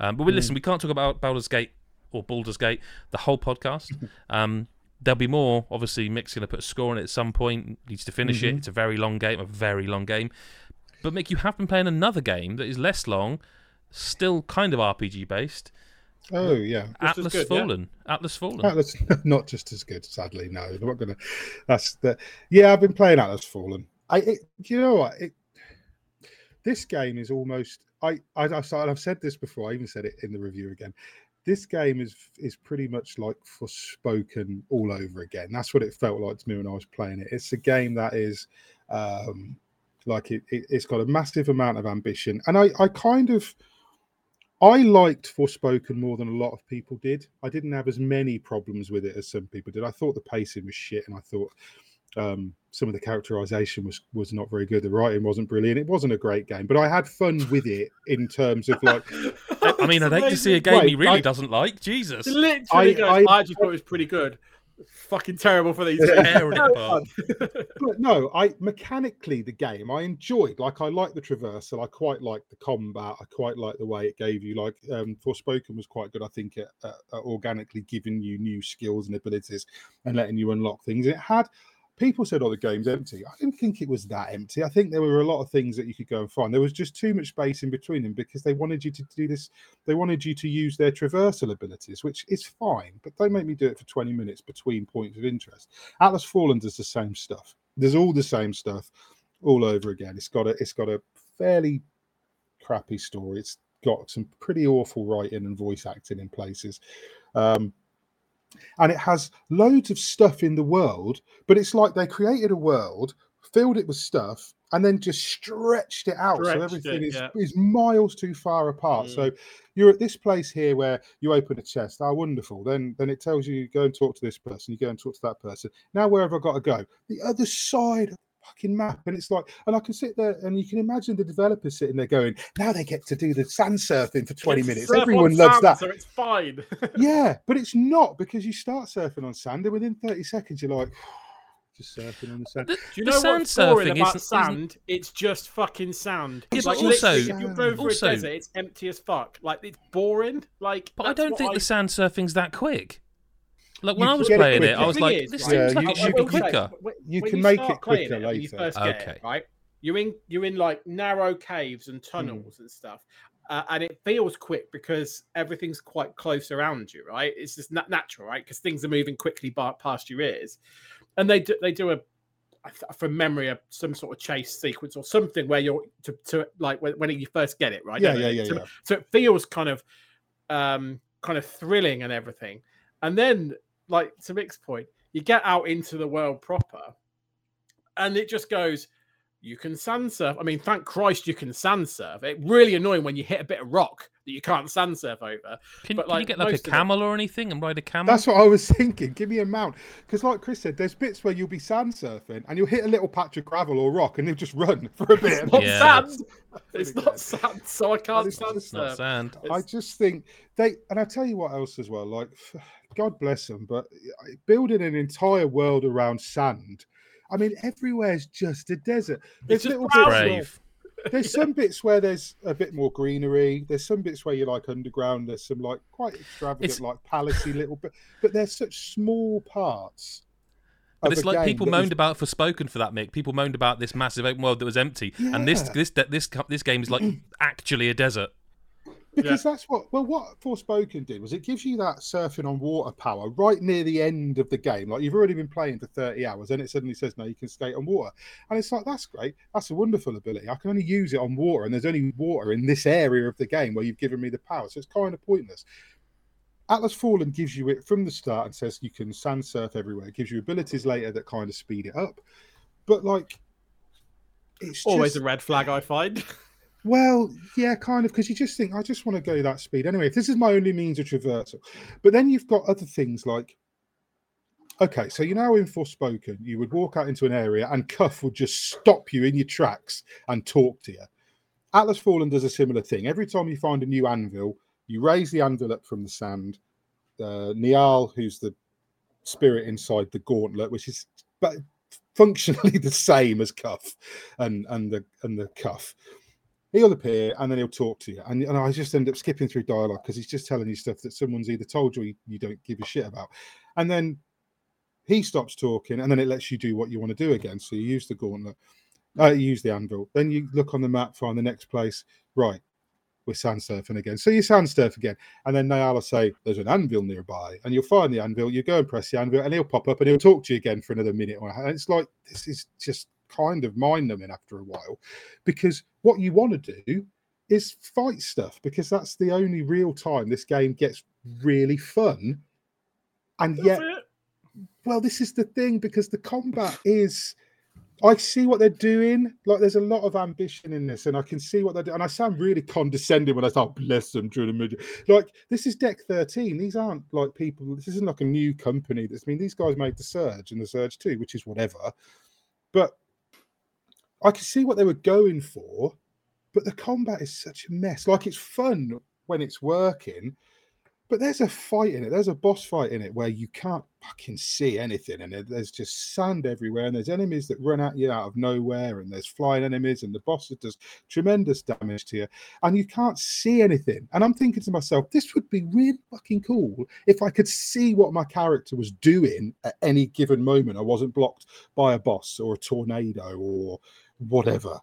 Um, but we, listen, we can't talk about Baldur's Gate or Baldur's Gate the whole podcast. um, there'll be more. Obviously, Mick's going to put a score on it at some point. Needs to finish it. It's a very long game. A very long game. But Mick, you have been playing another game that is less long, still kind of RPG based. Oh yeah, as Atlas good, yeah? Fallen. Atlas Fallen. Atlas not just as good. Sadly, no. I'm not gonna. That's the. Yeah, I've been playing Atlas Fallen. I. It, you know what? It, this game is almost. I. I. I've, I've said this before. I even said it in the review again. This game is is pretty much like Forspoken all over again. That's what it felt like to me when I was playing it. It's a game that is. Um, like it, it, it's got a massive amount of ambition, and I, I kind of, I liked Forspoken more than a lot of people did. I didn't have as many problems with it as some people did. I thought the pacing was shit, and I thought um, some of the characterization was was not very good. The writing wasn't brilliant. It wasn't a great game, but I had fun with it in terms of like I, I mean, I'd hate to see a game he really I- doesn't like. Jesus. Literally, I- goes, I- I, actually thought it was pretty good. Fucking terrible for these. Yeah. things. Tearing it but no, I mechanically the game I enjoyed. Like I like the traversal. I quite like the combat. I quite like the way it gave you. Like um, Forspoken was quite good. I think at, at, at organically giving you new skills and abilities and letting you unlock things. It had. People said, "Oh, the game's empty." I didn't think it was that empty. I think there were a lot of things that you could go and find. There was just too much space in between them because they wanted you to do this. They wanted you to use their traversal abilities, which is fine, but don't make me do it for twenty minutes between points of interest. Atlas Fallen does the same stuff. There's all the same stuff all over again. It's got a it's got a fairly crappy story. It's got some pretty awful writing and voice acting in places. Um, and it has loads of stuff in the world, but it's like they created a world, filled it with stuff, and then just stretched it out. so everything it, is, yeah. is miles too far apart. Mm. So you're at this place here where you open a chest. Oh, wonderful. Then then it tells you go and talk to this person. You go and talk to that person. Now where have I got to go? The other side fucking map. And it's like, and I can sit there and you can imagine the developers sitting there going, now they get to do the sand surfing for 20 It's minutes. Everyone loves sand, that. so it's fine. yeah, but it's not because you start surfing on sand and within 30 seconds you're like, just surfing on the sand. The, Do you the know sand what's boring surfing about isn't, isn't sand? It's just fucking sand. Yeah, like but also- literally, if you're going through also- a desert, it's empty as fuck. Like it's boring. Like, But I don't what think the sand surfing's that quick. Like when You I was get it playing it. I was like, is, this right, seems Yeah, like you- it should be can- say, quicker. when- You when can make it start playing quicker when you later. first get Okay. it, right? You're in you're in like narrow caves and tunnels and stuff, uh, and it feels quick because everything's quite close around you, right? It's just na- natural, right? Because things are moving quickly by, past your ears, and they do, they do a I th- from memory of some sort of chase sequence or something where you're to, to like when, when you first get it, right? Yeah, yeah, yeah, So- yeah. so it feels kind of um kind of thrilling and everything and then like to mick's point you get out into the world proper and it just goes you can sand surf i mean thank christ you can sand surf it really annoying when you hit a bit of rock that you can't sand surf over Can, but, can you get like a most of it- camel or anything and ride a camel? That's what I was thinking. Give me a mount. Because, like Chris said, there's bits where you'll be sand surfing and you'll hit a little patch of gravel or rock and you'll just run for a bit. it's not Yeah. sand it's not sand so i can't it's sand just It's not surf sand. I just think they, and I tell you what else as well. Like, God bless them, but uh, building an entire world around sand. I mean, everywhere's just a desert. There's just little bits where- there's some bits where there's a bit more greenery. There's some bits where you're like underground. There's some like quite extravagant, It's- like palacey little bit, but they're such small parts. But it's like people is- moaned about Forspoken for that, Mick. People moaned about this massive open world that was empty, and this this this this game is like actually a desert. Because that's what well what Forspoken did was it gives you that surfing on water power right near the end of the game. Like you've already been playing for 30 hours, and it suddenly says no, you can skate on water. And it's like that's great. That's a wonderful ability. I can only use it on water, and there's only water in this area of the game where you've given me the power. So it's kind of pointless. Atlas Fallen gives you it from the start and says you can sand surf everywhere. It gives you abilities later that kind of speed it up. But like it's always just, a red flag i find Well, yeah, kind of, because you just think I just want to go that speed anyway. If this is my only means of traversal, but then you've got other things like, okay, so you know in Forspoken, you would walk out into an area and Cuff would just stop you in your tracks and talk to you. Atlas Fallen does a similar thing. Every time you find a new anvil, you raise the anvil up from the sand. Uh, Nyaal, who's the spirit inside the gauntlet, which is but functionally the same as Cuff and and the and the Cuff he'll appear and then he'll talk to you. And, and I just end up skipping through dialogue because he's just telling you stuff that someone's either told you you, you don't give a shit about. And then he stops talking and then it lets you do what you want to do again. So you use the gauntlet, uh, you use the anvil. Then you look on the map, find the next place. Right, we're sand surfing again. So you sand surf again. And then Nyaal will say, There's an anvil nearby. And you'll find the anvil, you go and press the anvil, and he'll pop up and he'll talk to you again for another minute. And it's like, this is just kind of mind numbing after a while because what you want to do is fight stuff because that's the only real time this game gets really fun. And yet, well, this is the thing because the combat is. I see what they're doing. Like, there's a lot of ambition in this, and I can see what they're doing. And I sound really condescending when I start bless them through the middle. Like, this is Deck 13. These aren't like people. This isn't like a new company. That's I mean, these guys made the Surge and the Surge 2, which is whatever. But I can see what they were going for, but the combat is such a mess. Like it's fun when it's working, but there's a fight in it. There's a boss fight in it where you can't fucking see anything, and there's just sand everywhere, and there's enemies that run at you out of nowhere, and there's flying enemies, and the boss does tremendous damage to you, and you can't see anything. And I'm thinking to myself, this would be really fucking cool if I could see what my character was doing at any given moment. I wasn't blocked by a boss or a tornado or whatever.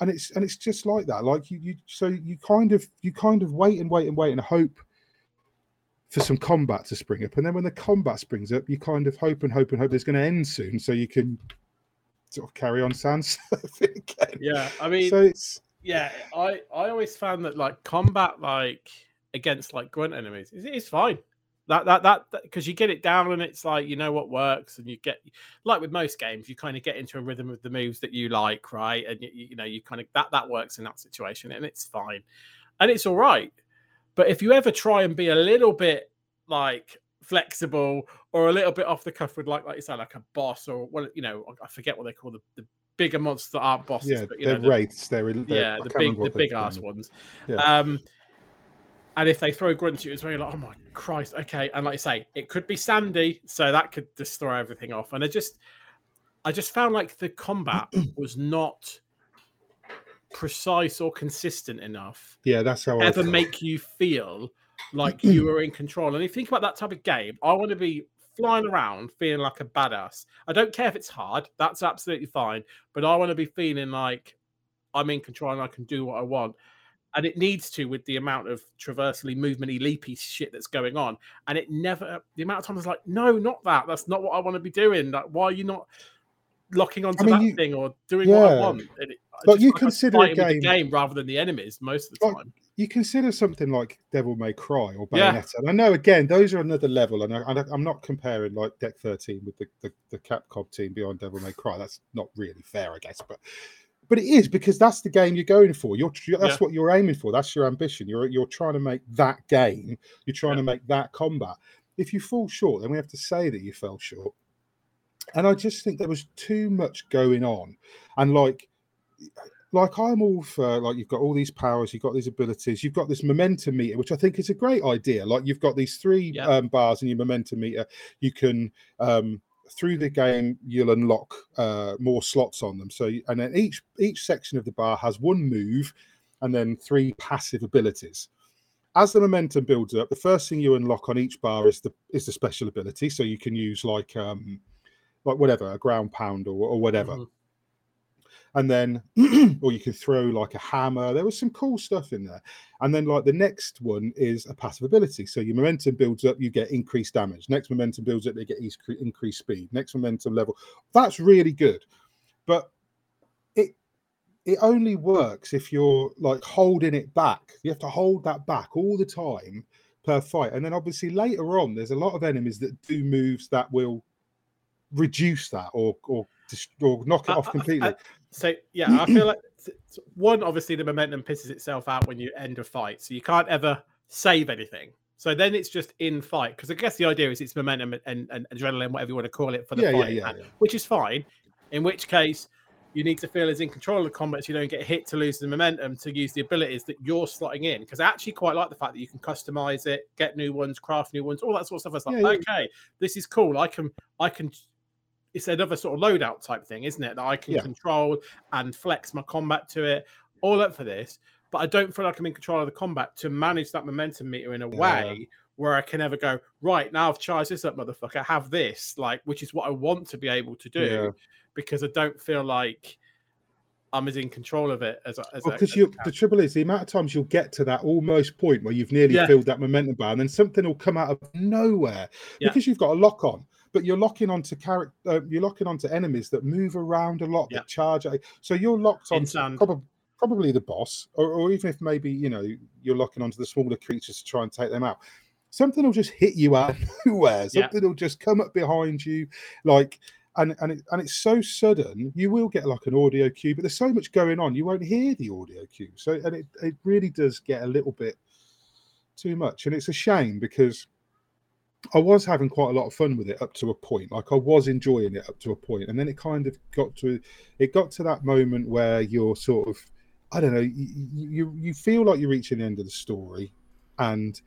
And it's and it's just like that. Like you you so you kind of you kind of wait and wait and wait and hope for some combat to spring up. And then when the combat springs up you kind of hope and hope and hope it's going to end soon so you can sort of carry on sans yeah i mean so it's yeah i i always found that like combat like against like grunt enemies is it's fine that that that because you get it down and it's like you know what works and you get like with most games you kind of get into a rhythm of the moves that you like right? And you, you know you kind of that that works in that situation and it's fine. And it's all right. But if you ever try and be a little bit like flexible or a little bit off the cuff with like like you said like a boss or what you know I forget what they call the, the bigger monsters that aren't bosses yeah but you they're know, the, wraiths they're, they're yeah the big the big ass ones. Yeah. um and if they throw grunts at you, it's very like, oh my Christ, okay. And like I say, it could be Sandy, so that could destroy everything off. And I just, I just found like the combat was not precise or consistent enough yeah that's how I ever make you feel like you were in control. And if you think about that type of game, I want to be flying around feeling like a badass. I don't care if it's hard, that's absolutely fine. But I want to be feeling like I'm in control and I can do what I want. And it needs to with the amount of traversally, movementy, leapy shit that's going on. And it never, the amount of times it's like, no, not that. That's not what I want to be doing. Like, why are you not locking onto mean, that you- thing or doing what I want? And it, But you like consider a game- game rather than the enemies most of the Like, time. you consider something like Devil May Cry or Yeah. Bayonetta. And I know again those are another level, and I, I- I'm not comparing like Deck 13 with the, the the Capcom team beyond Devil May Cry. That's not really fair, I guess, but but it is because that's the game you're going for. You're that's Yeah. what you're aiming for. That's your ambition. You're you're trying to make that game. You're trying Yeah. to make that combat. If you fall short, then we have to say that you fell short. And I just think there was too much going on, and like like I'm all for like you've got all these powers, you've got these abilities, you've got this momentum meter, which I think is a great idea. Like you've got these three Yeah. um, bars in your momentum meter. You can um, through the game you'll unlock uh, more slots on them. So and then each each section of the bar has one move and then three passive abilities. As the momentum builds up, the first thing you unlock on each bar is the is the special ability. So you can use like um like whatever a ground pound or, or whatever Mhm. And then or you could throw like a hammer. There was some cool stuff in there. And then like the next one is a passive ability. So your momentum builds up you get increased damage. Next momentum builds up they get increased speed. Next momentum level. That's really good. But it it only works if you're like holding it back. You have to hold that back all the time per fight. And then obviously later on there's a lot of enemies that do moves that will reduce that or or, or knock it I- off completely I- so yeah, I feel like one obviously the momentum pisses itself out when you end a fight, so you can't ever save anything. So then it's just in fight because I guess the idea is it's momentum and, and, adrenaline, whatever you want to call it, for the Yeah, yeah, fight, yeah, and- yeah. which is fine. In which case, you need to feel as in control of the combat so you don't get hit to lose the momentum to use the abilities that you're slotting in. Because I actually quite like the fact that you can customize it, get new ones, craft new ones, all that sort of stuff. It's like, Yeah, yeah. okay, this is cool. I can, I can. It's another sort of loadout type thing, isn't it? That I can Yeah. control and flex my combat to it. All up for this, but I don't feel like I'm in control of the combat to manage that momentum meter in a Yeah. way where I can ever go right now. I've charged this up, motherfucker. Have this, like, which is what I want to be able to do Yeah. because I don't feel like I'm as in control of it as, I- because as you the trouble is the amount of times you'll get to that almost point where you've nearly Yeah. filled that momentum bar and then something will come out of nowhere Yeah. because you've got a lock on but you're locking onto character uh, you're locking onto enemies that move around a lot Yeah. that charge at- so you're locked on probably probably the boss or, or even if maybe you know you're locking onto the smaller creatures to try and take them out something will just hit you out of nowhere Yeah. something will just come up behind you like and and, it, and it's so sudden you will get like an audio cue but there's so much going on you won't hear the audio cue so and it, it really does get a little bit too much and it's a shame because i was having quite a lot of fun with it up to a point. Like i was enjoying it up to a point and then it kind of got to it got to that moment where you're sort of i don't know you you, you feel like you're reaching the end of the story and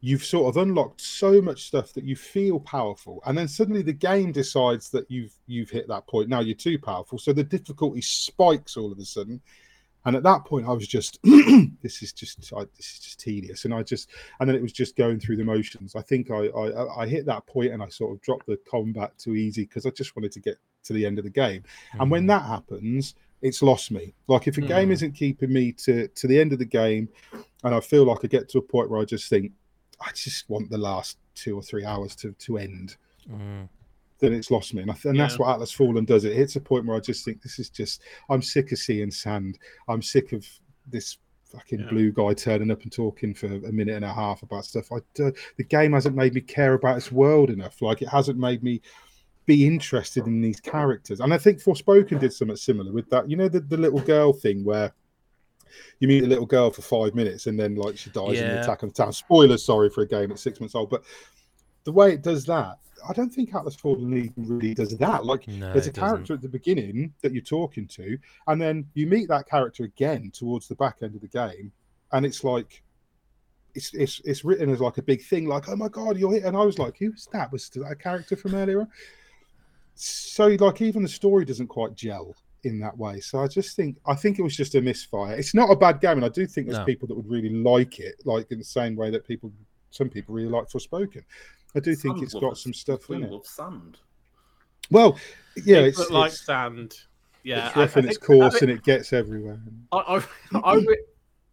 you've sort of unlocked so much stuff that you feel powerful and then suddenly the game decides that you've you've hit that point. Now you're too powerful. So the difficulty spikes all of a sudden and at that point i was just this is just I, this is just tedious and i just and then it was just going through the motions i think i i, I hit that point and i sort of dropped the combat too easy because i just wanted to get to the end of the game and when Mm. that happens it's lost me like if a game Mm. isn't keeping me to to the end of the game and i feel like i get to a point where i just think i just want the last two or three hours to to end Mm. Then it's lost me and, I th- and that's what atlas fallen does it hits a point where i just think this is just i'm sick of seeing sand i'm sick of this fucking Yeah. blue guy turning up and talking for a minute and a half about stuff i do, the game hasn't made me care about its world enough like it hasn't made me be interested in these characters. And I think Forspoken did something similar with that. You know, the, the little girl thing where you meet a little girl for five minutes and then like she dies in Yeah. the attack on the town. Spoilers, sorry for a game that's six months old, but the way it does that, I don't think Atlas Fallen League really does that. Like No, there's a it doesn't. character at the beginning that you're talking to, and then you meet that character again towards the back end of the game, and it's like it's it's it's written as like a big thing, like oh my god, you're here, and I was like, who's that? Was that a character from earlier? on? So like even the story doesn't quite gel in that way. So I just think I think it was just a misfire. It's not a bad game, and I do think there's No. people that would really like it, like in the same way that people some people really like Forspoken. I do think Sand it's got some stuff We in it. love sand. Well, yeah, People it's, like it's, sand. Yeah, it's rough I in its think- course I, and it gets everywhere. I, I, I re-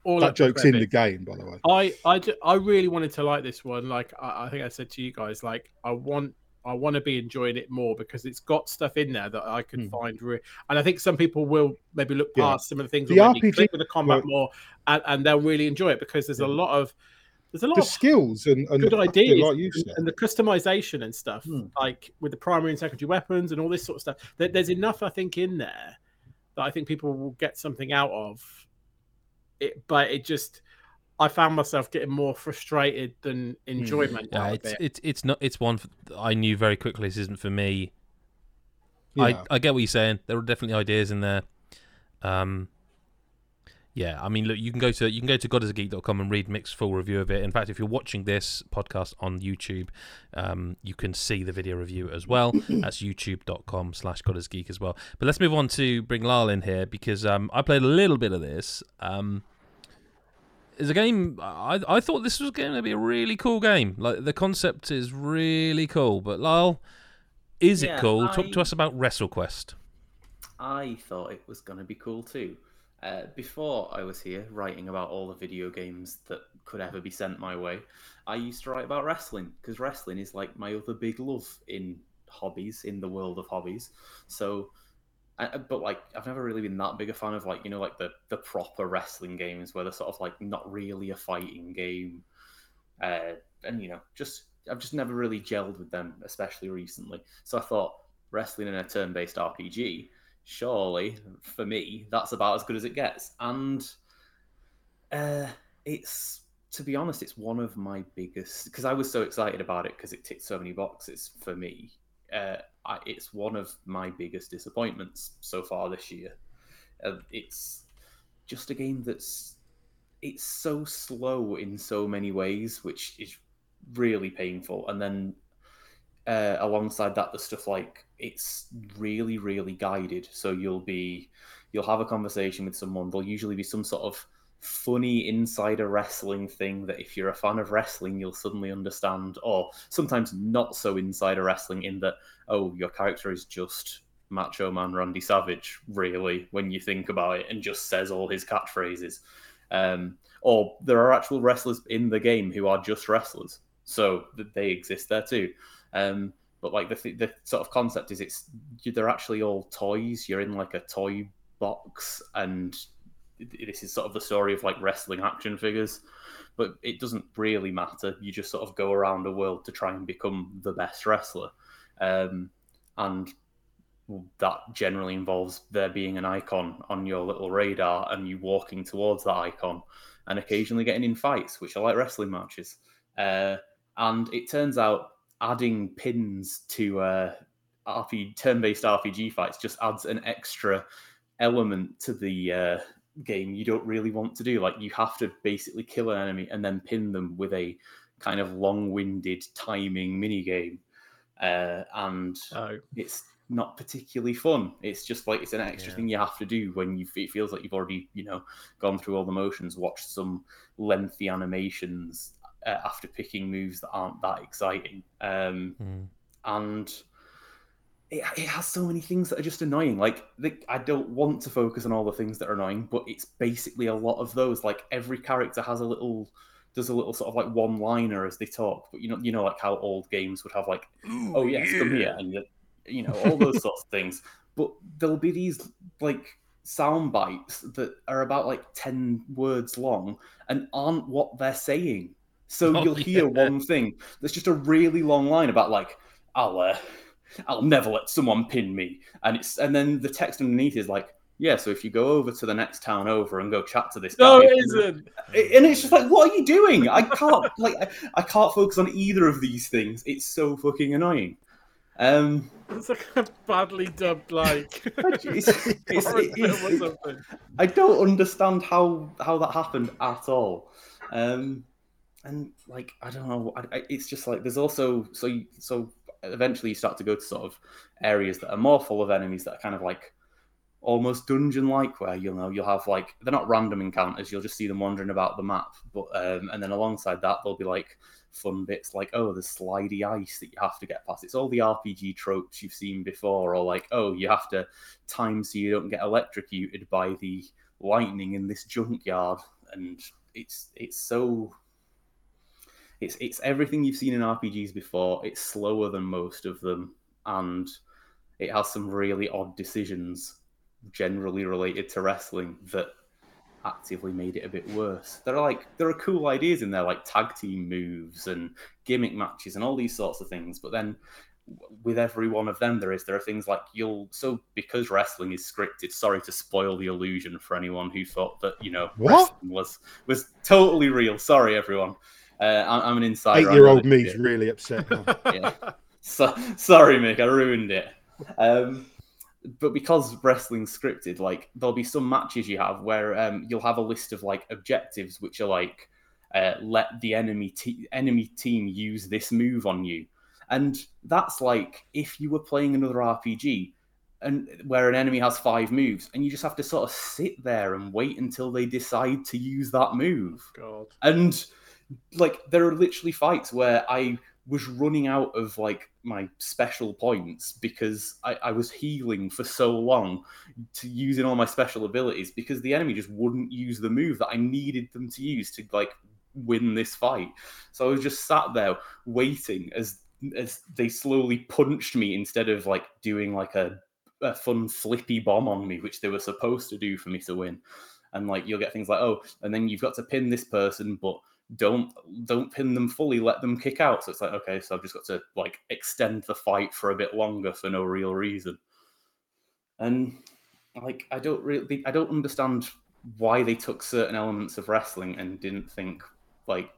all that up joke's in the game, by the way. I, I, I really wanted to like this one. Like I, I think I said to you guys, like I want, I want to be enjoying it more because it's got stuff in there that I can Hmm. find. Re- and I think some people will maybe look Yeah. past some of the things, The or maybe RPG click with the combat like- more, and, and they'll really enjoy it because there's a lot of, there's a lot The of skills and, and good the ideas like you and, said. and the customization and stuff, Hmm. like with the primary and secondary weapons and all this sort of stuff. There, there's enough, I think, in there that I think people will get something out of it. But it just, I found myself getting more frustrated than enjoyment. Yeah, it's it. it's it's not it's one I knew very quickly this isn't for me. Yeah. I I get what you're saying. There are definitely ideas in there. Um, yeah, I mean, look, you can go to you can go to godisageek.com and read Mick's full review of it. In fact, if you're watching this podcast on YouTube, um, you can see the video review as well. That's youtube.com slash godisageek as well. But let's move on to bring Lyle in here because um, I played a little bit of this. Um, it's a game. I I thought this was going to be a really cool game. Like the concept is really cool. But Lyle, is it Yeah, cool? Talk to us about WrestleQuest. I thought it was going to be cool too. Uh, before I was here writing about all the video games that could ever be sent my way, I used to write about wrestling because wrestling is like my other big love in hobbies, in the world of hobbies. So, I, but like, I've never really been that big a fan of like, you know, like the, the proper wrestling games where they're sort of like not really a fighting game. Uh, and, you know, just, I've just never really gelled with them, especially recently. So I thought wrestling in a turn based RPG surely for me that's about as good as it gets. And uh it's to be honest it's one of my biggest because i was so excited about it because it ticked so many boxes for me. Uh I, it's one of my biggest disappointments so far this year. Uh, it's just a game that's it's so slow in so many ways which is really painful. And then uh, alongside that, the stuff like it's really, really guided. So you'll be, you'll have a conversation with someone. There'll usually be some sort of funny insider wrestling thing that if you're a fan of wrestling, you'll suddenly understand, or sometimes not so insider wrestling in that, oh, your character is just Macho Man Randy Savage, really, when you think about it, and just says all his catchphrases. Um, or there are actual wrestlers in the game who are just wrestlers, so they exist there too. Um, but like the the sort of concept is it's they're actually all toys. You're in like a toy box, and this is sort of the story of like wrestling action figures. But it doesn't really matter. You just sort of go around the world to try and become the best wrestler, um, and that generally involves there being an icon on your little radar and you walking towards that icon and occasionally getting in fights, which are like wrestling matches. Uh, and it turns out adding pins to uh, RP turn-based RPG fights just adds an extra element to the uh, game you don't really want to do. Like you have to basically kill an enemy and then pin them with a kind of long-winded timing mini game, uh, and oh. it's not particularly fun. It's just like it's an extra yeah. thing you have to do when you it feels like you've already you know gone through all the motions, watched some lengthy animations, uh, after picking moves that aren't that exciting. Um, mm. And it, it has so many things that are just annoying. Like the, I don't want to focus on all the things that are annoying, but it's basically a lot of those. Like every character has a little does a little sort of like one liner as they talk. But you know, you know, like how old games would have like, Ooh, oh yes, yeah. come here, and you know all those sorts of things. But there'll be these like sound bites that are about like 10 words long and aren't what they're saying so oh, you'll hear yeah. one thing. There's just a really long line about like, I'll uh, I'll never let someone pin me. And it's and then the text underneath is like, yeah, so if you go over to the next town over and go chat to this guy, no, it isn't. And it's just like, what are you doing? I can't like I, I can't focus on either of these things. It's so fucking annoying. Um, it's like a badly dubbed like. it's, it's, it's, I don't understand how how that happened at all. Um, and like I don't know, I, I, it's just like there's also so you, so eventually you start to go to sort of areas that are more full of enemies that are kind of like almost dungeon like where you know you'll have like they're not random encounters you'll just see them wandering about the map but um, and then alongside that there'll be like fun bits like oh there's slidey ice that you have to get past. It's all the rpg tropes you've seen before or like oh you have to time so you don't get electrocuted by the lightning in this junkyard and it's it's so it's it's everything you've seen in RPGs before. It's slower than most of them, and it has some really odd decisions, generally related to wrestling, that actively made it a bit worse. There are like there are cool ideas in there, like tag team moves and gimmick matches and all these sorts of things. But then with every one of them, there is there are things like you'll so because wrestling is scripted. Sorry to spoil the illusion for anyone who thought that you know what? wrestling was was totally real. Sorry, everyone. Uh, I'm an insider. Eight-year-old me's really upset. yeah. So, sorry, Mick, I ruined it. Um, but because wrestling's scripted, like there'll be some matches you have where um, you'll have a list of like objectives, which are like uh, let the enemy te- enemy team use this move on you, and that's like if you were playing another RPG and where an enemy has five moves, and you just have to sort of sit there and wait until they decide to use that move. God. And like there are literally fights where I was running out of like my special points because I, I, was healing for so long to using all my special abilities because the enemy just wouldn't use the move that I needed them to use to like win this fight. So I was just sat there waiting as as they slowly punched me instead of like doing like a, a fun flippy bomb on me, which they were supposed to do for me to win. And like you'll get things like, oh, and then you've got to pin this person, but don't don't pin them fully let them kick out so it's like okay so i've just got to like extend the fight for a bit longer for no real reason and like I don't really I don't understand why they took certain elements of wrestling and didn't think like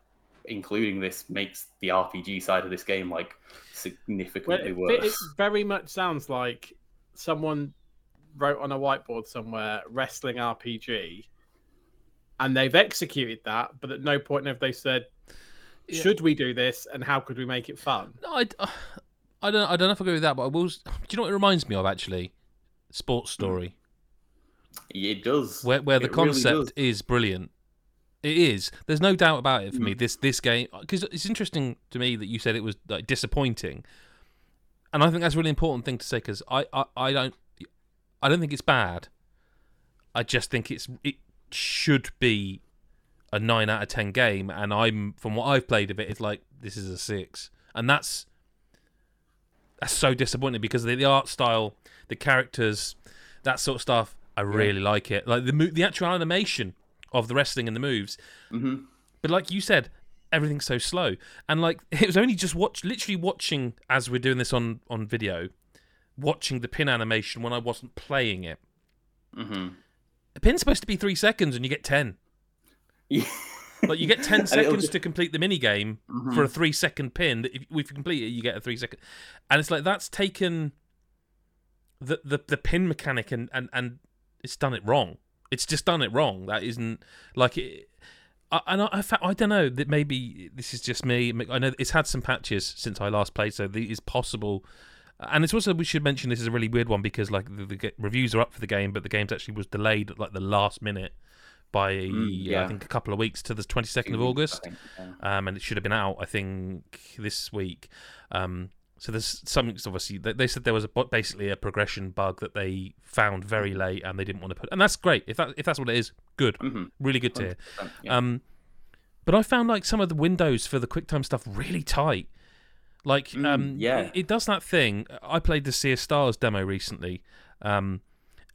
including this makes the RPG side of this game like significantly Well, it, worse. it very much sounds like someone wrote on a whiteboard somewhere wrestling RPG, and they've executed that, but at no point have they said, Yeah. "Should we do this?" and how could we make it fun? No, I, I don't. I don't know if I agree with that, but I will. Do you know what it reminds me of? Actually, Sports Story, It does. where where the It concept does. is brilliant. It is. There's no doubt about it for me. Mm. This this game because it's interesting to me that you said it was like, disappointing, and I think that's a really important thing to say because I, I I don't I don't think it's bad. I just think it's it should be a nine out of ten game, and I'm from what I've played of it, it's like this is a six, and that's that's so disappointing because the, the art style, the characters, that sort of stuff. I really like it. Like the the actual animation of the wrestling and the moves. Mm-hmm. But like you said, everything's so slow, and like it was only just watch, literally watching as we're doing this on on video, watching the pin animation when I wasn't playing it. hmm A pin's supposed to be three seconds, and you get ten. Yeah. Like you get ten seconds just- to complete the mini game Mhm. for a three second pin. That if, if you complete it, you get a three second, and it's like that's taken the the, the pin mechanic and, and and it's done it wrong. It's just done it wrong. That isn't like it. I, and I, I, I don't know that maybe this is just me. I know it's had some patches since I last played, so it is possible. And it's also we should mention this is a really weird one because like the, the reviews are up for the game, but the game's actually was delayed at like the last minute by Mm, yeah. I think a couple of weeks to the twenty second of August think, yeah. um, and it should have been out, I think, this week. Um, so there's some Obviously, they, they said there was a basically a progression bug that they found very late, and they didn't want to put. And that's great if that if that's what it is. Good, Mhm. really good to hear. yeah. Um, but I found like some of the windows for the QuickTime stuff really tight. Like, Mm, um, yeah. it, it does that thing. I played the Sea of Stars demo recently, um,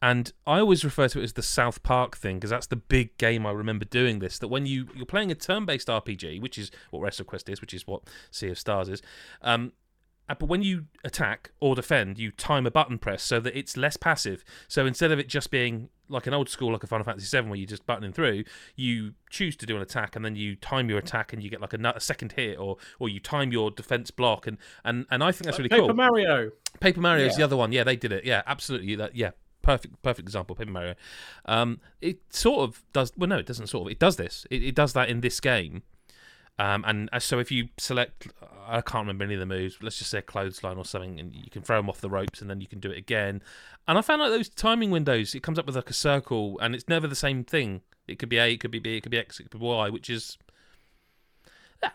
and I always refer to it as the South Park thing because that's the big game I remember doing this. That when you you're playing a turn-based RPG, which is what WrestleQuest is, which is what Sea of Stars is, um, but when you attack or defend, you time a button press so that it's less passive. So instead of it just being like an old school, like a Final Fantasy VII, where you're just buttoning through, you choose to do an attack and then you time your attack and you get like a, a second hit, or or you time your defense block, and and and I think that's really Paper cool. Paper Mario. Paper Mario is Yeah. the other one. Yeah, they did it. Yeah, absolutely. That yeah, perfect perfect example. Paper Mario. Um, it sort of does. Well, no, it doesn't. Sort of. It does this. It, it does that in this game. Um, and uh, so if you select, I can't remember any of the moves. Let's just say a clothesline or something, and you can throw them off the ropes, and then you can do it again. And I found like those timing windows. It comes up with like a circle, and it's never the same thing. It could be A, it could be B, it could be X, it could be Y, which is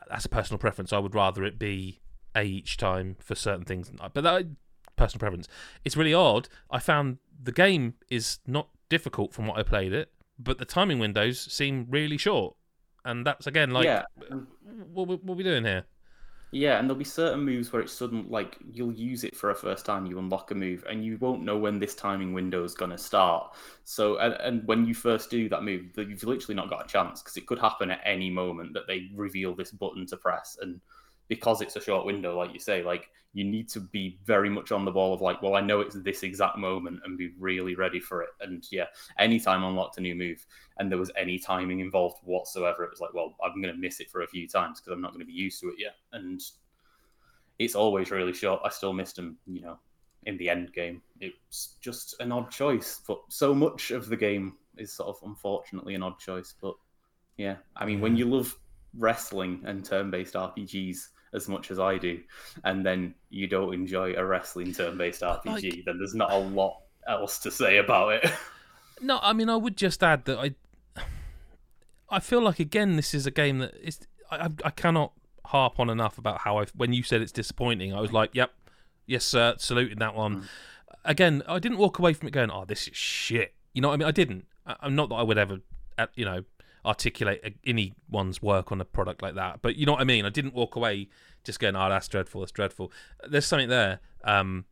that's a personal preference. I would rather it be A each time for certain things, but that personal preference. It's really odd. I found the game is not difficult from what I played it, but the timing windows seem really short, and that's again like yeah, what, what, what are we doing here? yeah, and there'll be certain moves where it's sudden like you'll use it for a first time, you unlock a move, and you won't know when this timing window is gonna start. So, and, and when you first do that move, that you've literally not got a chance because it could happen at any moment that they reveal this button to press, and because it's a short window, like you say, like you need to be very much on the ball of like, well, I know it's this exact moment and be really ready for it. And yeah, anytime I unlocked a new move and there was any timing involved whatsoever, it was like, well, I'm going to miss it for a few times because I'm not going to be used to it yet. And it's always really short. I still missed him, you know, in the end game. It's just an odd choice, but so much of the game is sort of unfortunately an odd choice. But yeah, I mean, when you love wrestling and turn-based RPGs as much as I do, and then you don't enjoy a wrestling turn-based RPG, Like- then there's not a lot else to say about it. No, I mean I would just add that I, I feel like again this is a game that is I, I cannot harp on enough about how I when you said it's disappointing I was like yep yes sir saluting that one. Mm. Again I didn't walk away from it going oh this is shit you know what I mean I didn't I, I'm not that I would ever you know articulate anyone's work on a product like that. But you know what I mean? I didn't walk away just going oh that's dreadful that's dreadful. There's something there um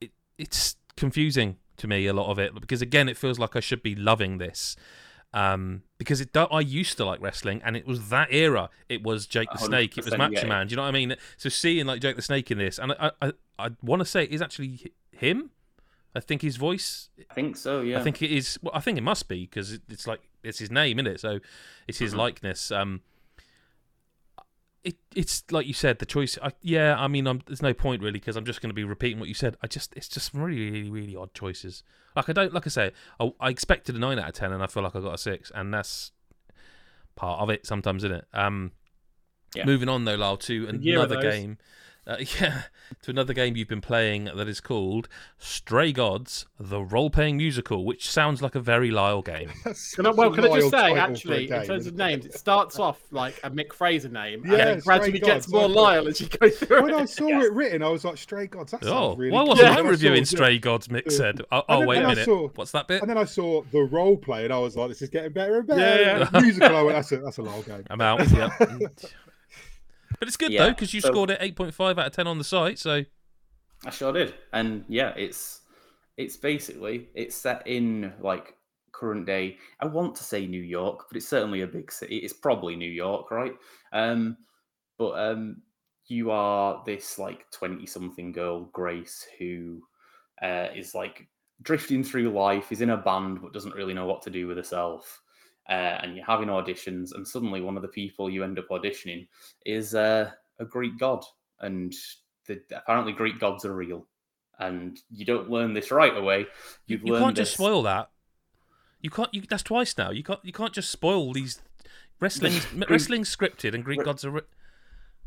it, it's confusing to me a lot of it because again it feels like I should be loving this um because it I used to like wrestling and it was that era. It was Jake the Snake it was 100%, Macho yeah. Man do you know what I mean? So seeing like Jake the Snake in this and I I, I want to say it is actually him I think his voice. I think so. Yeah. I think it is. Well, I think it must be because it's like it's his name, isn't it? So it's his Mhm. likeness. Um, it it's like you said, the choice. I, yeah, I mean, I'm, there's no point really because I'm just going to be repeating what you said. I just it's just really really really odd choices. Like I don't like I say, I, I expected a nine out of ten, and I feel like I got a six, and that's part of it sometimes, isn't it? Um, Yeah. moving on though, Lyle, to another game. Uh, yeah, to another game you've been playing that is called Stray Gods, the role-playing musical, which sounds like a very Lyle game. Can I, well, can I just say, title for a actually, in terms of it? names, it starts off like a Mick Fraser name, and Yeah, then it gradually Stray gets more I thought- Lyle as you go through When it. I saw Yeah. it written, I was like, "Stray Gods." That Oh, really. why wasn't And I reviewing Stray Gods? Mick Yeah. said. Oh, oh then- wait a I minute. saw- What's that bit? And then I saw the role play, and I was like, "This is getting better and better." Yeah, And musical. I went, "That's a that's a Lyle game." I'm out. yeah. But it's good Yeah, though because you so- scored it 8.5 out of 10 on the site. So I sure did, and yeah, it's it's basically it's set in like current day. I want to say New York, but it's certainly a big city. It's probably New York, right? Um, but um, you are this like twenty-something girl, Grace, who uh, is like drifting through life. Is in a band, but doesn't really know what to do with herself. Uh, and you're having auditions, and suddenly one of the people you end up auditioning is uh, a Greek god, and the, apparently Greek gods are real. And you don't learn this right away. you, You, can't just this- spoil that. You can't. You, that's twice now. You can't. You can't just spoil these wrestling. Greek- wrestling's scripted and Greek Gre- gods are.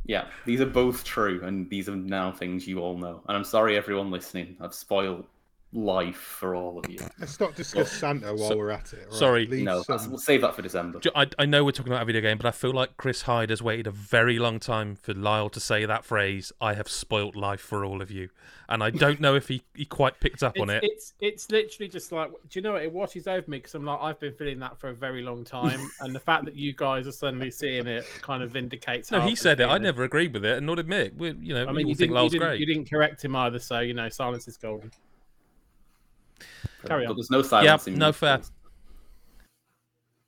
Yeah, these are both true, and these are now things you all know. And I'm sorry, everyone listening. I've spoiled life for all of you. Let's not discuss Santa while so- we're at it. all right? sorry. Leave No, some- we'll save that for December. I, I know we're talking about a video game, but I feel like Chris Hyde has waited a very long time for Lyle to say that phrase. I have spoilt life for all of you, and I don't know if he, he quite picked up on it. it's it's literally just like, do you know what? It washes over me because I'm like, I've been feeling that for a very long time, and the fact that you guys are suddenly seeing it kind of vindicates. No, he said it. I never agreed with it, and nor did Mick. We, you know, I mean, all you think didn't, you, Lyle's didn't, great. you didn't correct him either, so you know, silence is golden. Carry But there's no silence. Yeah, no fair. musicals.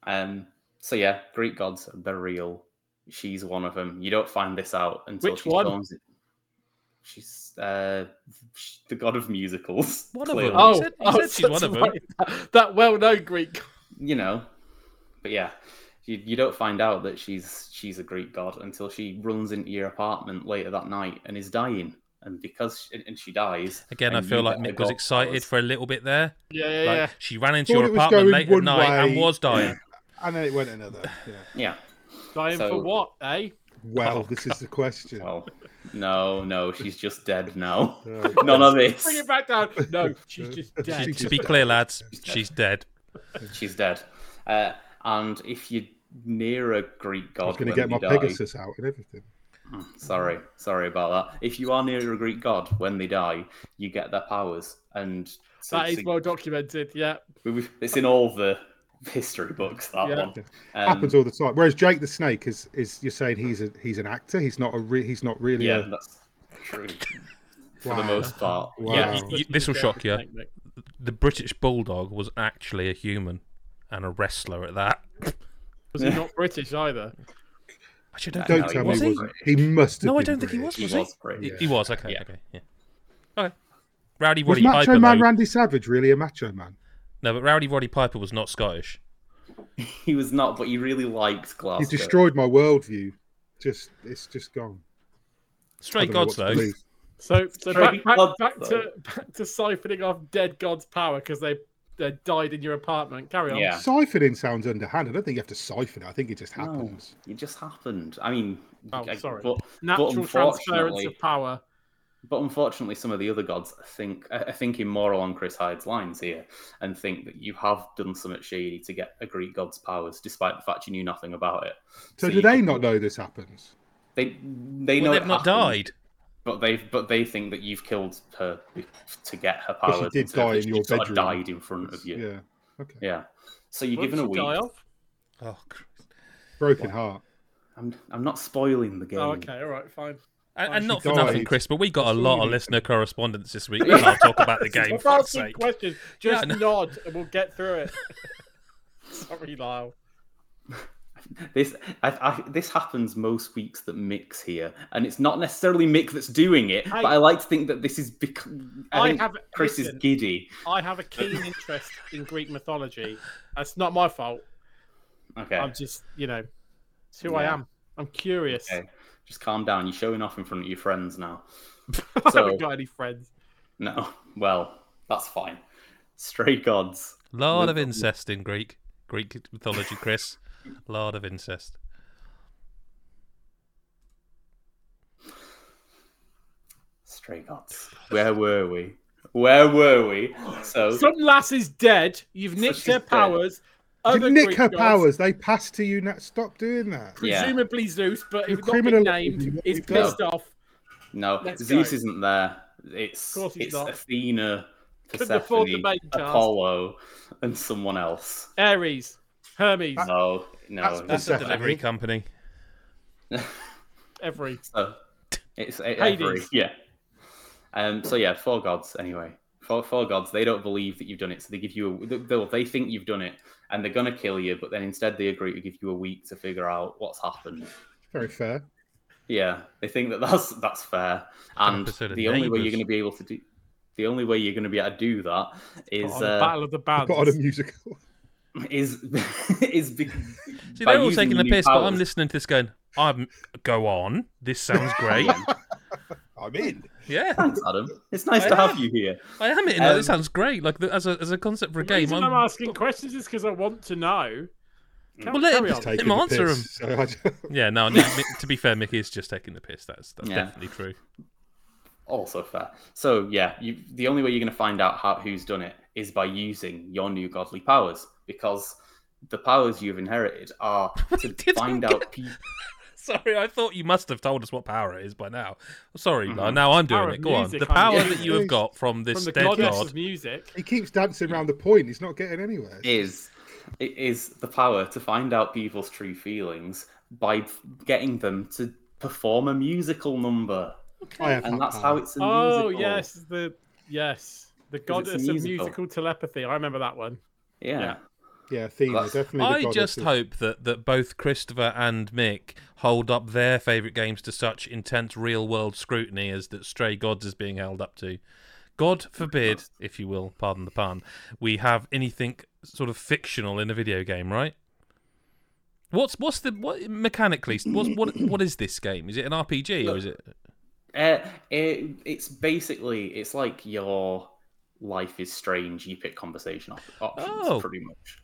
Um. So yeah, Greek gods, they're real. She's one of them. You don't find this out until Which she one? films it. She's uh, the god of musicals. One of them. Oh, said- he oh, said she's one that's of 'em. right. That, that well-known Greek. you know. But yeah, you, you don't find out that she's she's a Greek god until she runs into your apartment later that night and is dying. And because and she dies Again, I feel like get Mick was excited powers. for a little bit there. Yeah, yeah, Like yeah. she ran into Thought your apartment late at one night and was dying. and then it went another. Yeah. Yeah. Dying so- for what, eh? Well, Oh, this is the question. Well, no, no, she's just dead now. Right. None of this. Bring it back down. No, she's just She's dead. to be dead. clear, lads, she's dead. She's dead. Uh, and if you're near a Greek god, I god, was going to get my die- Pegasus out and everything. Sorry, sorry about that. If you are near a Greek god when they die, you get their powers, and so That is it's, well documented. Yeah. it's in all the history books. That Yeah. one Um, Happens all the time. Whereas Jake the Snake is is you're saying he's a he's an actor. He's not a re- he's not really. yeah, a, that's true for Wow. the most part. Wow. Yeah, you- you- this will shock you. The British Bulldog was actually a human and a wrestler at that. Was he not British either? Actually, I Don't No, he tell me was he he? wasn't. He must have. No, I don't think he British. was. He Was was he? British. He, he was. Okay. Yeah. Okay. Yeah. Okay. Rowdy Was Roddy Macho Piper. Man though- Randy Savage really a Macho Man? No, but Rowdy Roddy Piper was not Scottish. He was not, but he really liked Glasgow. He destroyed my worldview. Just it's just gone. I Stray don't know Gods what though. So, so back, back, back to back to siphoning off dead God's power because they they died in your apartment. Carry on. Yeah. Siphoning sounds underhand. I don't think you have to siphon it. I think it just No, happens. it just happened. I mean, Oh, I- sorry. but Natural transference of power. But unfortunately, some of the other gods think uh, are thinking more along Chris Hyde's lines here, and think that you have done something shady to get a Greek god's powers, despite the fact you knew nothing about it. So, you do they could- not know this happens? They they Well, know they've not happened, died. But they but they think that you've killed her to get her But she did die that in your just sort of bedroom. died in front of you. Yeah. Okay. Yeah. So you're What given a did she week. die of? Oh, Christ. Broken heart. I'm I'm not spoiling the oh, game. Oh, okay, all right, fine. And, Oh, and not for nothing. Chris, but we got a lot of listener correspondence this week. We can't talk about the game. If For asking questions, just I know. nod and we'll get through it. Sorry, Lyle. I This I, I, this happens most weeks that Mick's here, and it's not necessarily Mick that's doing it, I- but I like to think that this is because I, I have Chris listen, is giddy. I have a keen interest in Greek mythology. That's not my fault. Okay, I'm just, you know, it's who I am. I'm curious. okay, just calm down. You're showing off in front of your friends now. I So- haven't got any friends. No, well, that's fine. Stray gods. Lot of incest in Greek Greek mythology, Chris. Lot of incest. Stray gods. Where were we? Where were we? So Some lass is dead. You've nicked she's her dead. powers. You nick Greek her gods, powers. They pass to you now. Stop doing that. Yeah. Presumably Zeus, but You're if not been named, What is you've done. pissed off. no, Let's Zeus go. isn't there. It's Of course he's it's not. Athena, Couldn't the Persephone. Apollo, and someone else. Ares, Hermes, No, no. That's That's a delivery company. every. So it's it, Hades. every, yeah. Um. So yeah, four gods. Anyway, four four gods. They don't believe that you've done it, so they give you. A, they, they think you've done it, and they're gonna kill you. But then instead, they agree to give you a week to figure out what's happened. Very fair. Yeah, they think that that's that's fair, and episode of the only way you're going to be able to do, the only way you're going to be able to do that is the uh, Battle of the I've got on a musical. Is is be, See, they're all taking the new piss, but I'm listening to this going, I'm go on. This sounds great. I'm in. yeah, Thanks, Adam. It's nice I to have you here. I am in. Um, this sounds great. Like the, as a as a concept for a game. I'm, I'm asking questions is because I want to know. Can Well, let him on. take- Taking the answer piss, so I yeah, no. no to be fair, Mickey is just taking the piss. That's that's Yeah. definitely true. Also fair. So yeah, you, the only way you're going to find out how who's done it is by using your new godly powers, because the powers you've inherited are to find get- out people. Sorry, I thought you must have told us what power it is by now. Sorry, Mhm. uh, now I'm doing Power it. of Go on. The power guessing. that you have got from this From the dead god. of music. He keeps dancing around the point. He's not getting anywhere. is it is the power to find out people's true feelings by getting them to perform a musical number, I have and that that's power. how it's a Oh musical. yes, the yes, the goddess of musical. musical telepathy. I remember that one. yeah. Yeah. Yeah, Athena, definitely. the I goddess just of- hope that, that both Christopher and Mick hold up their favourite games to such intense real world scrutiny as that Stray Gods is being held up to. God forbid, if you will, pardon the pun, we have anything sort of fictional in a video game, right? What's what's the what mechanically? What's what what is this game? Is it an RPG or is it? Uh, it, it's basically it's like your life is strange. You pick conversation op- options Oh. pretty much.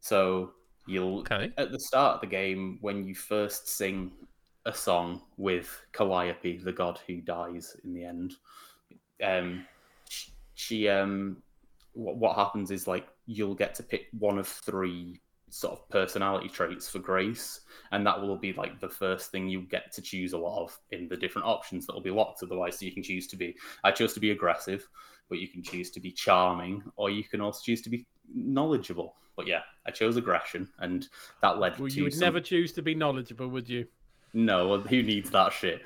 So you'll Okay. at the start of the game when you first sing a song with Calliope, the god who dies in the end. Um, sh- she um, what, what happens is like you'll get to pick one of three sort of personality traits for Grace, and that will be like the first thing you get to choose a lot of in the different options that will be locked. Otherwise, so you can choose to be. I chose to be aggressive, but you can choose to be charming, or you can also choose to be knowledgeable. But yeah, I chose aggression, and that led Well, to you would some- never choose to be knowledgeable, would you? no, well, who needs that shit?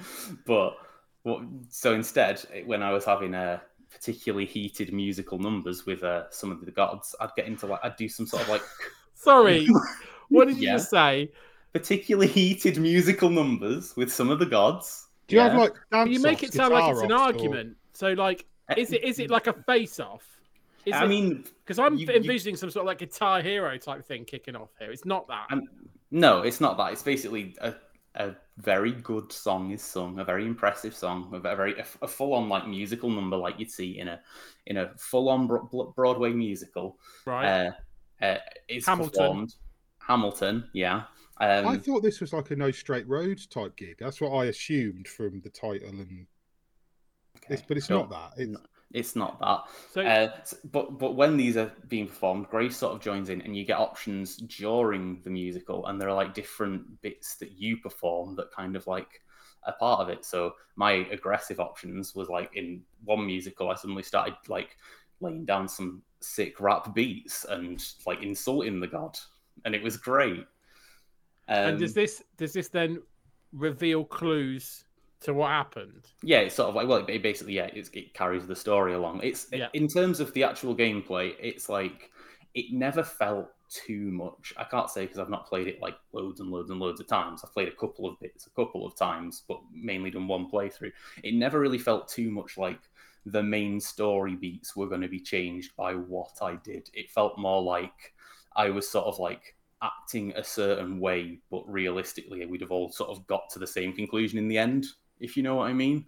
But what? So instead, when I was having a particularly heated musical numbers with uh, some of the gods, I'd get into like I'd do some sort of like Sorry, what did you Yeah. just say? particularly heated musical numbers with some of the gods. Do you have like dance you make it sound like it's an guitar or- argument. So, like, is it is it like a face-off? Is I it- mean, because I'm you- you- envisioning some sort of like Guitar Hero type thing kicking off here. It's not that. Um, no, it's not that. It's basically a, a very good song is sung, a very impressive song, a very a, a full-on like musical number, like you'd see in a in a full-on Broadway musical. right? Uh, uh, is Hamilton. performed. Hamilton, yeah. Um, I thought this was like a no straight roads type gig. That's what I assumed from the title, and okay, it's, but it's sure. not that. It's, It's not that. so, Uh, but but when these are being performed, Grace sort of joins in, and you get options during the musical, and there are like different bits that you perform that kind of like a part of it. So my aggressive options was like in one musical, I suddenly started like laying down some sick rap beats and like insulting the god, and it was great. Um, and does this does this then reveal clues to what happened? Yeah, it's sort of like well, it basically yeah, it's, it carries the story along. It's Yeah. in terms of the actual gameplay, it's like it never felt too much. I can't say because I've not played it like loads and loads and loads of times. I've played a couple of bits, a couple of times, but mainly done one playthrough. It never really felt too much like the main story beats were going to be changed by what I did. It felt more like I was sort of like acting a certain way, but realistically, we'd have all sort of got to the same conclusion in the end, if you know what I mean.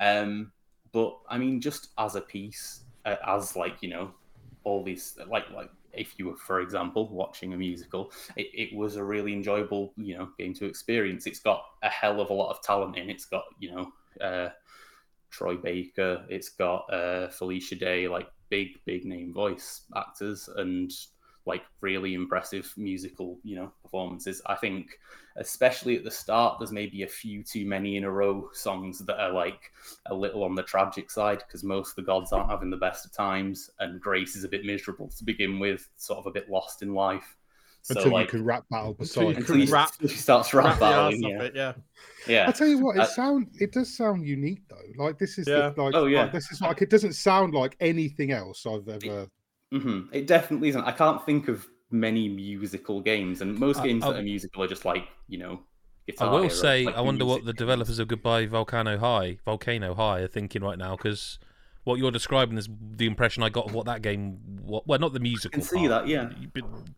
Um, but I mean, just as a piece, uh, as like you know, all these like like if you were, for example, watching a musical, it, it was a really enjoyable you know game to experience. It's got a hell of a lot of talent in. It's got you know. Uh, Troy Baker, it's got uh, Felicia Day, like big, big name voice actors, and like really impressive musical, you know, performances. I think, especially at the start, there's maybe a few too many in a row songs that are like a little on the tragic side because most of the gods aren't having the best of times, and Grace is a bit miserable to begin with, sort of a bit lost in life. So, until like, you can rap battle beside until you rap, she starts rap, rap battling. Yeah. It, yeah, yeah. I tell you what, it uh, sound it does sound unique though. Like this is yeah. the, like, oh yeah, like, this is like it doesn't sound like anything else I've ever. It, mm-hmm. it definitely isn't. I can't think of many musical games, and most games uh, that are musical are just like you know. I will say, like I wonder what the games. developers of Goodbye Volcano High, Volcano High, are thinking right now because what you're describing is the impression I got of what that game. What, well, not the musical. I can see part, that, yeah.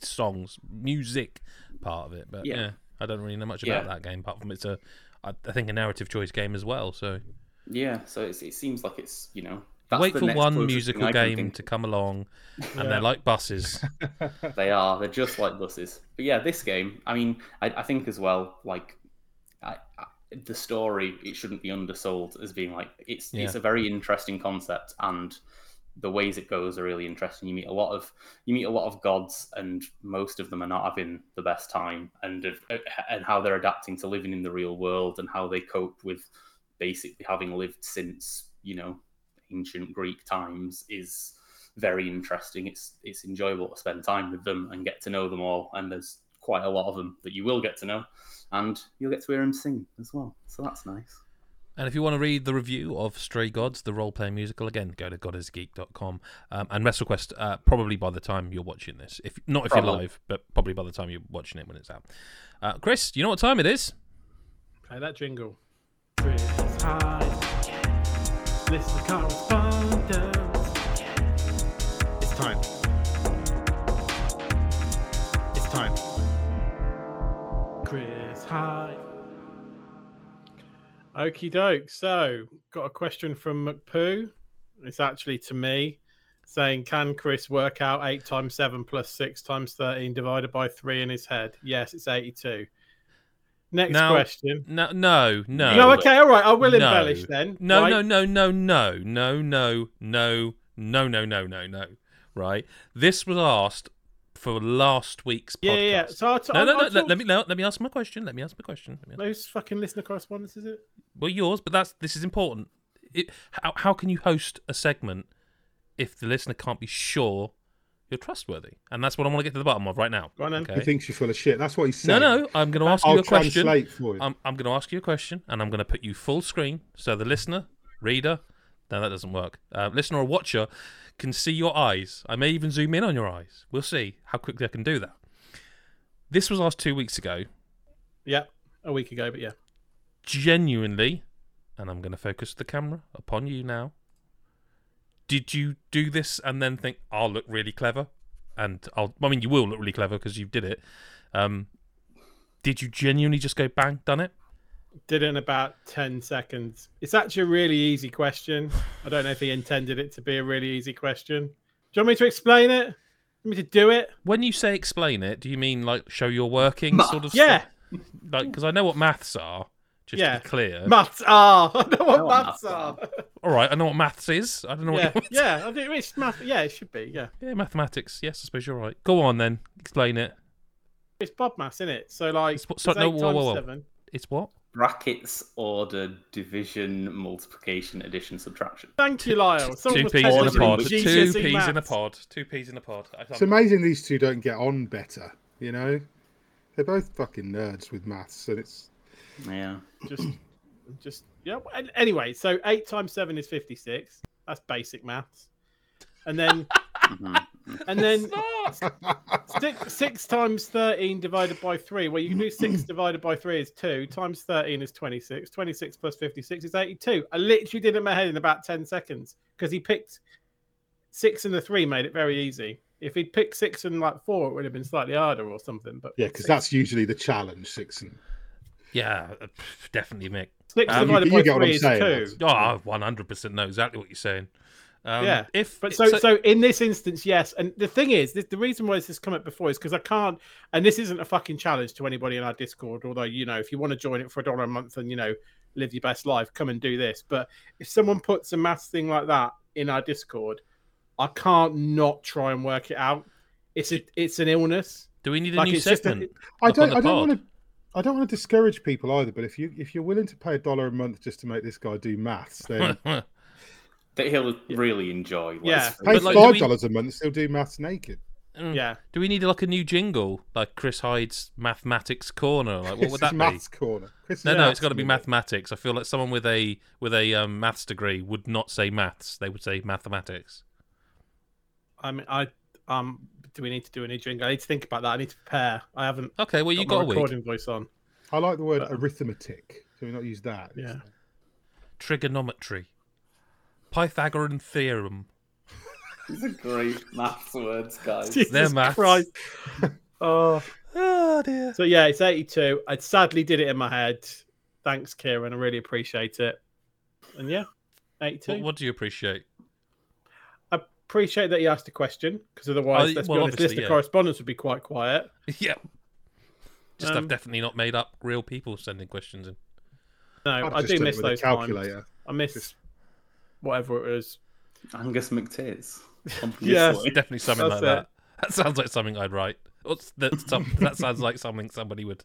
Songs, music part of it, but yeah, yeah I don't really know much about yeah. that game apart from it's a, I think a narrative choice game as well. So yeah, so it seems like it's you know. Wait for one musical game to come along, and yeah. they're like buses. they are. They're just like buses. But yeah, this game. I mean, I, I think as well. Like, I, the story it shouldn't be undersold as being like it's yeah. it's a very interesting concept and the ways it goes are really interesting. You meet a lot of you meet a lot of gods, and most of them are not having the best time, and of, uh, and how they're adapting to living in the real world, and how they cope with basically having lived since you know ancient Greek times is very interesting. It's it's enjoyable to spend time with them and get to know them all, and there's quite a lot of them that you will get to know and you'll get to hear them sing as well. So that's nice. And if you want to read the review of Stray Gods, the role playing musical, again, go to godisgeek.com. Um, and WrestleQuest, uh, probably by the time you're watching this. if Not if probably. you're live, but probably by the time you're watching it when it's out. Uh, Chris, do you know what time it is? Play that jingle. Chris Hyde. Listen correspondence. It's time. It's time. Chris hi. Okie doke. So, got a question from McPoo. It's actually to me saying, Can Chris work out 8 times 7 plus 6 times 13 divided by 3 in his head? Yes, it's 82. Next now, question. No, no, no. No, okay, all right. I will no. embellish then. No, right? no, no, no, no, no, no, no, no, no, no, no, no. Right. This was asked for last week's podcast. Yeah, yeah. So I'll t- no, no, no. Let, let, me let, let me ask my question. Let me ask my question. Ask... Whose fucking listener correspondence is it? Well, yours, but that's this is important. It, how how can you host a segment if the listener can't be sure you're trustworthy? And that's what I want to get to the bottom of right now. Go on, okay? He thinks you're full of shit. That's what he's saying. No, no. I'm going to ask I'll you a question. You. I'm I'm going to ask you a question, and I'm going to put you full screen so the listener, reader, no, that doesn't work. Uh, listener or watcher can see your eyes. I may even zoom in on your eyes. We'll see how quickly I can do that. This was asked two weeks ago. Yeah, a week ago, but yeah. Genuinely, and I'm going to focus the camera upon you now. Did you do this and then think, I'll look really clever? And I'll, I mean, you will look really clever because you did it. Um, did you genuinely just go bang, done it? did it in about 10 seconds. It's actually a really easy question. I don't know if he intended it to be a really easy question. Do you want me to explain it? Want me to do it? When you say explain it, do you mean like show your working sort of Yeah. Stuff? Like, because I know what maths are, just yeah. to be clear. Maths are. I know what, I know maths, what are. are. All right, I know what maths is. I don't know yeah. what Yeah, I think it's math. Yeah, it should be. Yeah. Yeah, mathematics. Yes, I suppose you're right. Go on then. Explain it. It's BODMAS, isn't it? So, like, it's, so, no, whoa, whoa, whoa. Seven. It's what? brackets, order, division, multiplication, addition, subtraction. Thank you, Lyle. two peas in a pod. Two peas in a pod. Two peas in a pod. It's amazing these two don't get on better. You know, they're both fucking nerds with maths, and it's yeah, just, just yeah. Anyway, so eight times seven is fifty-six. That's basic maths. And then, mm-hmm. And then six, six times 13 divided by 3. Well, you can do 6 divided by 3 is 2. Times 13 is 26. 26 plus 56 is 82. I literally did it in my head in about 10 seconds because he picked 6 and the 3 made it very easy. If he'd picked 6 and like 4, it would have been slightly harder or something. But Yeah, because that's usually the challenge. Six and Yeah, uh, definitely, Mick. 6 Um, divided you by get what 3 I'm is saying, 2. Oh, I 100% know exactly what you're saying. Um, Yeah, if But so, so, in this instance, yes. And the thing is, this, the reason why this has come up before is because I can't, and this isn't a fucking challenge to anybody in our Discord. Although you know, if you want to join it for a dollar a month and you know live your best life, come and do this. But if someone puts a maths thing like that in our Discord, I can't not try and work it out. It's a, it's an illness. do we need a Like new it's just a- segment? I don't. I don't want to. I don't want to discourage people either. But if you if you're willing to pay a dollar a month just to make this guy do maths, then That he'll really enjoy. let's Yeah. pay But, like, five do we- dollars a month, still do maths naked. Mm. Yeah, Do we need like a new jingle, like Chris Hyde's mathematics corner? Like, what would is that be? maths corner. Chris No, no, it's got to be mathematics. I feel like someone with a with a um, maths degree would not say maths; they would say mathematics. I mean, I um, do we need to do a new jingle? I need to think about that. I need to prepare. I haven't. Okay, well, you got, got a my week. recording voice on. I like the word But- arithmetic. So we not use that. Yeah. Trigonometry, Pythagorean theorem. These are great maths words, guys. Jesus maths. Christ. Oh. Oh dear. So yeah, it's 82. I sadly did it in my head. Thanks, Kieran. I really appreciate it. And yeah, 82. What, what do you appreciate? I appreciate that you asked a question because otherwise, Oh, let's well, be honest, list obviously, of yeah. correspondence would be quite quiet. yeah. Just Um, I've definitely not made up real people sending questions in. No, I've I just do miss with a those times. calculator. I miss Just- whatever it is. Angus McTiz. Yes. Definitely something like That's that. That sounds like something I'd write. What's that? Some, that sounds like something somebody would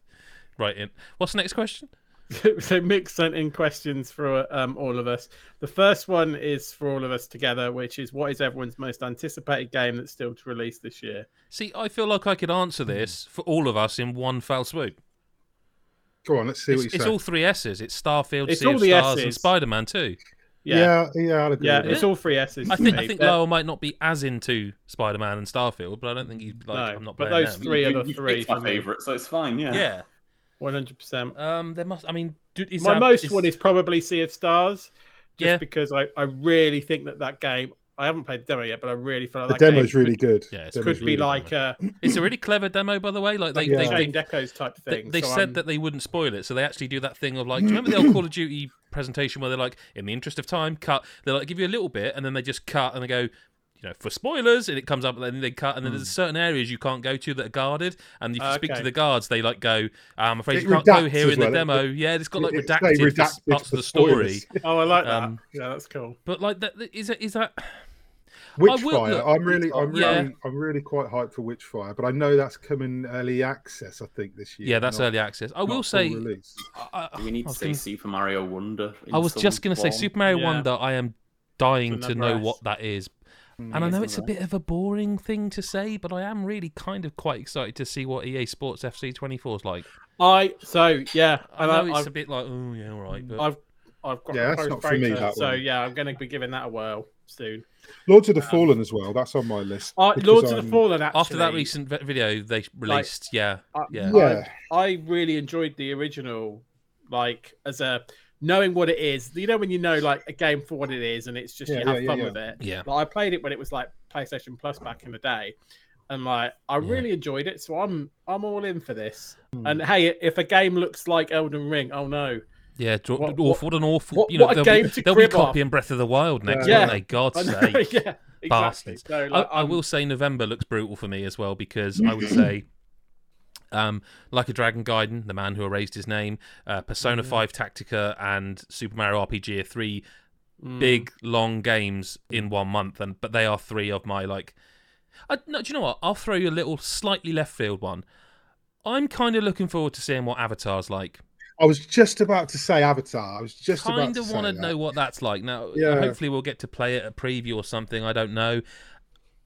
write in. What's the next question? so Mick sent in questions for um, all of us. The first one is for all of us together, which is what is everyone's most anticipated game that's still to release this year? See, I feel like I could answer this for all of us in one fell swoop. Go on, let's see It's, what you it's say. all three S's. It's Starfield, It's Sea all of the Stars, and S's. Spider Man too. Yeah, yeah, yeah, I'll agree yeah, with it's that. all three S's. I think me. I think They're- Lowell might not be as into Spider Man and Starfield, but I don't think he's like No, I'm not but those them. three- are the You three picked my for me. favourite, so it's fine. Yeah. Yeah. One hundred percent. Um. There must. I mean, do, is My that- most is- one is probably Sea of Stars, just Yeah. because I, I really think that that game. I haven't played the demo yet, but I really feel The like that demo's game really good. Yeah, it's could, Demo's could be like good. a It's a really clever demo, by the way. Like they, Yeah. they, they, Decos type they, they so said I'm- that they wouldn't spoil it, so they actually do that thing of like, do you remember the old Call of Duty presentation where they're like, in the interest of time, cut. They like give you a little bit, and then they just cut, and they go, you know, for spoilers, and it comes up, and then they cut, and then there's certain areas you can't go to that are guarded, and if you speak to the guards, they like go, I'm afraid It you can't go here as in the well. It- demo. yeah, it's got like It's- they redacted, for redacted parts of for the story. Oh, I like that. Um, yeah, that's cool. But like that, is that is that? Witchfire. look, I'm really, I'm really, Yeah. I'm really quite hyped for Witchfire, but I know that's coming early access. I think this year. Yeah, that's not- early access. I will say. I, I- Do we need to was say gonna- Super Mario Wonder? I was just going to say? Super Mario Yeah. Wonder. I am dying to know S. what that is, Mm. And I know it's a bit of a boring thing to say, but I am really kind of quite excited to see what EA Sports FC 24 is like. I so yeah, I know I, it's I've, a bit like, oh yeah, all right, but I've I've got Yeah, that's not for me, that so one. yeah, I'm going to be giving that a whirl soon. Lords of the Fallen as well. That's on my list. Uh, Lords of I'm- the Fallen. Actually, after that recent vi- video they released, yeah, I- yeah, Yeah, I really enjoyed the original, like as a knowing what it is. You know when you know like a game for what it is, and it's just Yeah, you have yeah, yeah, fun yeah. with it. yeah. Like, I played it when it was like PlayStation Plus back in the day, and like I Yeah. really enjoyed it. So I'm I'm all in for this. Hmm. And hey, if a game looks like Elden Ring, oh no, Yeah, dr- What- awful, what, an awful. what- you know, what a they'll game be, to they'll be crib off. Breath of the Wild next, Yeah. won't they? God's sake. yeah, exactly. Bastards. So, I, like, I I'm- will say November looks brutal for me as well because I would say, um, like a Dragon Gaiden, the man who erased his name, uh, Persona Five Tactica, and Super Mario RPG are three Mm. big long games in one month, and but they are three of my like. I, no, do you know what? I'll throw you a little slightly left field one. I'm kind of looking forward to seeing what Avatar's like. I was just about to say Avatar. I was just kind to of want to know what that's like. Now, Yeah. hopefully, we'll get to play it at preview or something. I don't know.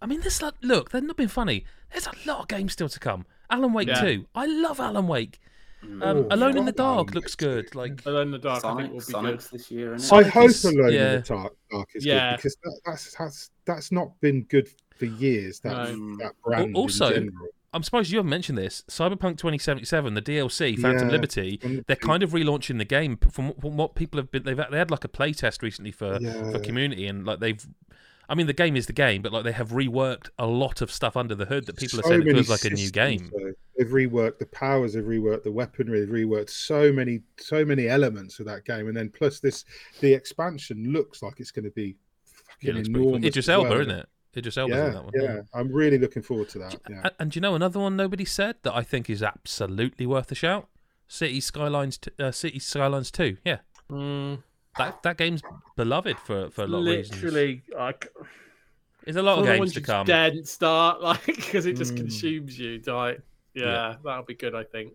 I mean, this like, look, they're not being funny. There's a lot of games still to come. Alan Wake Yeah. 2. I love Alan Wake. Um, Oh, Alone in the Dark looks good. good. Like, Alone in the Dark, I think will be Sonic's this year, isn't I hope Alone yeah. in the Dark, Dark is Yeah. good because that, that's that's that's not been good for years. That No. that brand. in also, general. I'm surprised you haven't mentioned this. Cyberpunk 2077, the DLC, Phantom Yeah. Liberty, they're kind of relaunching the game from, from what people have been. They've they had like a play test recently for Yeah. for community, and like they've. I mean, the game is the game, but like they have reworked a lot of stuff under the hood that people are saying it many feels like a new game. though. They've reworked the powers, they've reworked the weaponry, they've reworked so many, so many elements of that game, and then plus this, the expansion looks like it's going to be Yeah, fucking it looks pretty cool. enormous. Idris as Elba, well. isn't it? Idris Elba's in that one. yeah, I'm really looking forward to that. Yeah. And, and do you know another one nobody said that I think is absolutely worth a shout? City Skylines, t- uh, City Skylines Two. Yeah, Mm, that that game's beloved for for a lot of reasons. literally, like There's a lot of one of the games to come. just daren't start, like because it just Mm. consumes you. Like, yeah, Yeah. that'll be good. I think.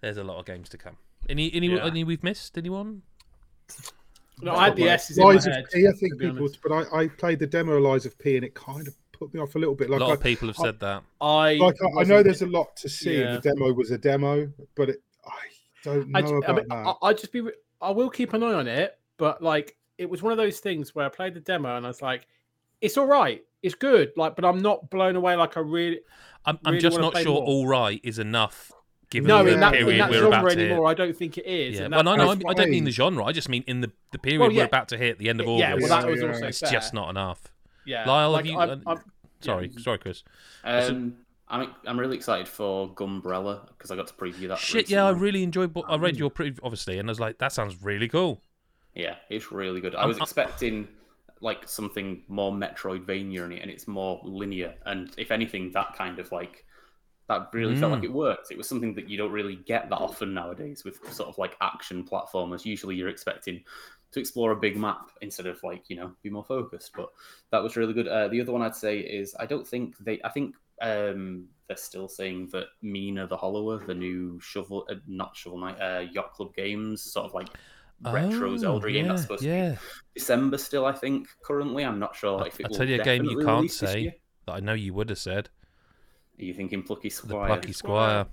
There's a lot of games to come. Any any Yeah. any we've missed? Anyone? No, I had the S's in my Lies head. of P, I think be people, honest. but I, I played the demo of Lies of P, and it kind of put me off a little bit. Like A lot I, of people have I- said that. I like I, I know there's a lot to see. Yeah. The demo was a demo, but it, I don't know I, about I mean, that. I, I just be. I will keep an eye on it, but like it was one of those things where I played the demo and I was like, "It's all right, it's good." Like, but I'm not blown away. Like I really I'm, I'm really just not sure more. all right is enough. Given no the in that, period in that we're about genre to hit. anymore. I don't think it is. Yeah, and well, that- no, no, I, I don't mean the genre. I just mean in the, the period Well, we're about to hit, the end of August. yeah, well, that was Yeah, also it's fair. just not enough. Yeah, Lyle, like, have you? I'm- uh, I'm- sorry, yeah. sorry, Chris. Um, I'm I'm really excited for Gumbrella because I got to preview that. Shit, yeah, I really enjoyed. What, I read your pre, obviously, and I was like, that sounds really cool. Yeah, it's really good. I was expecting like something more Metroidvania in it, and it's more linear. And if anything, that kind of like that really felt Mm. like it worked. It was something that you don't really get that often nowadays with sort of like action platformers. Usually, you're expecting to explore a big map instead of like you know be more focused. But that was really good. Uh, the other one I'd say is I don't think they. I think um, they're still saying that Mina the Hollower, the new shovel, uh, not shovel knight, uh, yacht club games, sort of like retro Oh, Zelda game that's yeah, supposed to yeah. be December still. I think currently. I'm not sure if it I'll tell you a game you definitely can't release this say. year. That I know you would have said Are you thinking Plucky Squire? the Squire? Plucky Squire.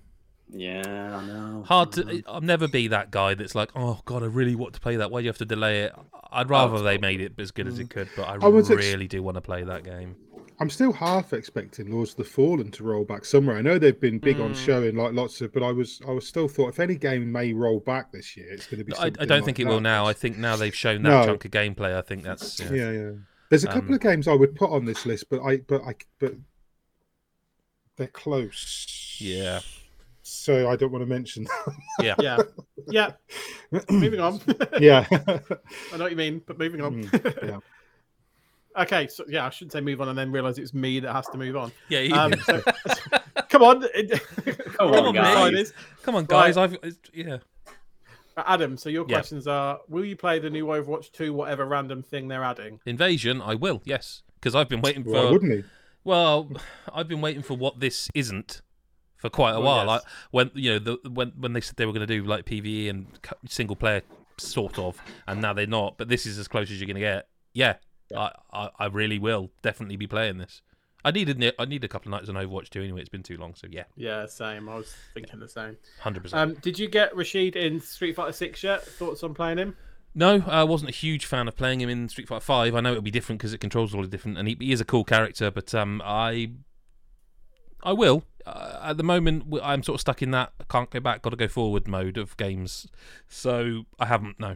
Yeah, I know. Hard I to. know. I'll never be that guy that's like, oh god, I really want to play that. Why do you have to delay it? I'd rather oh, they made it as good as it mm. could, but I, I was ex- really do want to play that game. I'm still half expecting Lords of the Fallen to roll back somewhere. I know they've been big on Mm. showing like lots of, but I was I was still thought if any game may roll back this year, it's going to be. I, I don't like think it that. will now. I think now they've shown that No. chunk of gameplay. I think that's yeah. Yeah, yeah. There's a couple Um, of games I would put on this list, but I but I but they're close. Yeah. So I don't want to mention. yeah. yeah, yeah. moving on. yeah. I know what you mean, but moving on. Mm, yeah. Okay, so yeah, I shouldn't say move on and then realize it's me that has to move on. Yeah. you- Um, so, come on, Come Come on, on, guys. guys. Come on, guys. I've yeah. Adam. So your Yeah. questions are: Will you play the new Overwatch two, whatever random thing they're adding? Invasion. I will. Yes, because I've been waiting for. Why wouldn't he? Well, I've been waiting for what this isn't for quite a Well, while. yes. Like when you know the when when they said they were going to do like PVE and single player sort of, and now they're not. But this is as close as you're going to get. Yeah, I, I I really will definitely be playing this. I needed I need a couple of nights on Overwatch too. Anyway, it's been too long. So yeah, Yeah, same. I was thinking the same. hundred percent. Um, did you get Rashid in Street Fighter Six yet? Thoughts on playing him? No, I wasn't a huge fan of playing him in Street Fighter Five. I know it'll be different because it controls all the different, and he, he is a cool character. But um, I, I will. Uh, at the moment, I'm sort of stuck in that I can't go back, got to go forward mode of games. So I haven't. No,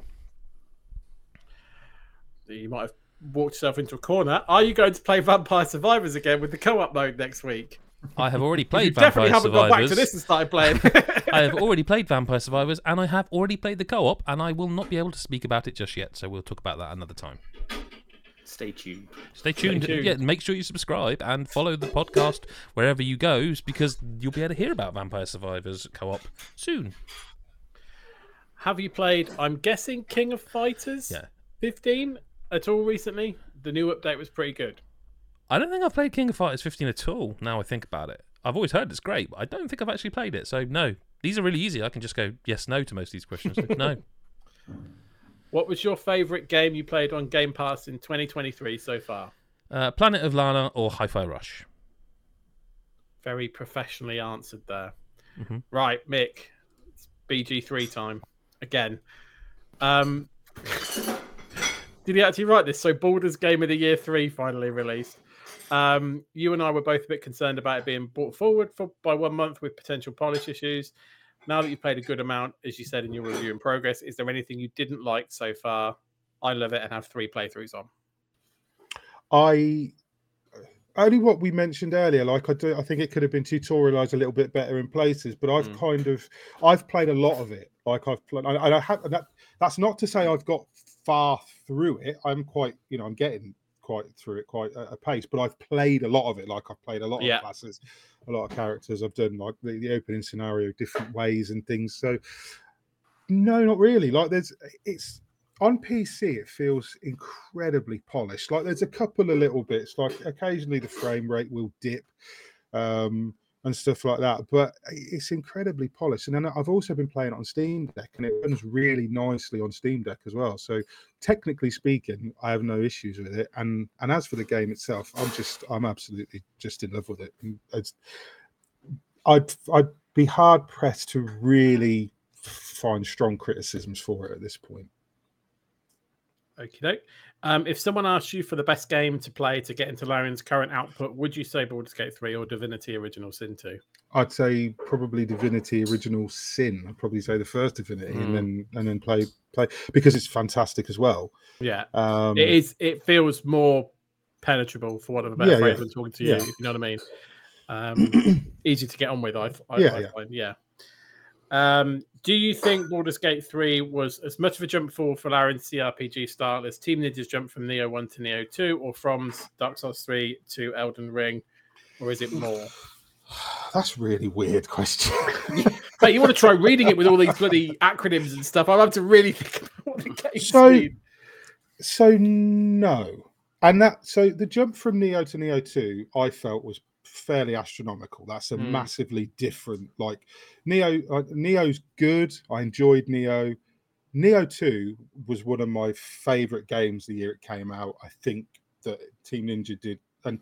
You might have walked yourself into a corner. Are you going to play Vampire Survivors again with the co-op mode next week? I have already You played definitely Vampire haven't gone back to Survivors. this and started playing. I have already played Vampire Survivors, and I have already played the co-op, and I will not be able to speak about it just yet. So we'll talk about that another time. Stay tuned. Stay tuned. tuned. Yeah, make sure you subscribe and follow the podcast wherever you go, because you'll be able to hear about Vampire Survivors co-op soon. have you played? I'm guessing King of Fighters. Yeah. 15 at all recently. The new update was pretty good. I don't think I've played King of Fighters 15 at all. Now I think about it, I've always heard it's great, but I don't think I've actually played it. So no, these are really easy. I can just go yes, no to most of these questions. no, What was your favorite game you played on Game Pass in 2023 so far? uh, Planet of Lana or Hi-Fi Rush. Very professionally answered there. Mhm. Right, Mick. It's BG3 time again. Um, did he actually write this? So Baldur's Game of the Year 3 finally released. Um, you and I were both a bit concerned about it being brought forward for by one month with potential polish issues. Now that you've played a good amount, as you said in your review in progress, is there anything you didn't like so far? I love it and have three playthroughs on. I only what we mentioned earlier. Like I do, I think it could have been tutorialized a little bit better in places. But I've Mm. kind of, I've played a lot of it. Like I've played, and I have that. That's not to say I've got far through it. I'm quite, you know, I'm getting quite through it quite a, a pace. But I've played a lot of it. Like I've played a lot Yeah. of classes, a lot of characters. I've done like the, the opening scenario different ways and things. So no, not really. Like there's, it's on PC, it feels incredibly polished. Like there's a couple of little bits, like occasionally the frame rate will dip um, and stuff like that, but it's incredibly polished. And then I've also been playing on Steam Deck, and it runs really nicely on Steam Deck as well. So technically speaking, I have no issues with it. And and as for the game itself, I'm just I'm absolutely just in love with it. It's, I'd I'd be hard pressed to really find strong criticisms for it at this point. Okay. Um, if someone asked you for the best game to play to get into Larian's current output, would you say Baldur's Gate 3 or Divinity Original Sin 2? I'd say probably Divinity Original Sin. I'd probably say the first Divinity, Mm. and then and then play play because it's fantastic as well. Yeah, Um, it is. It feels more penetrable, for want of a better Yeah, phrase, yeah. talking to you. Yeah. If you know what I mean. Um, easy to get on with. I, I, Yeah, I yeah. find. Yeah. Um, do you think Baldur's Gate 3 was as much of a jump forward for Larian CRPG style as Team Ninja's jump from Nioh 1 to Nioh 2, or from Dark Souls 3 to Elden Ring, or is it more? That's a really weird question. But you want to try reading it with all these bloody acronyms and stuff. I'd have to really think about what the game's So- mean. so no, and that so the jump from Nioh to Nioh Two, I felt was fairly astronomical. That's a Hmm. massively different. Like Nioh, uh, Nioh's good. I enjoyed Nioh. Nioh Two was one of my favorite games the year it came out. I think that Team Ninja did, and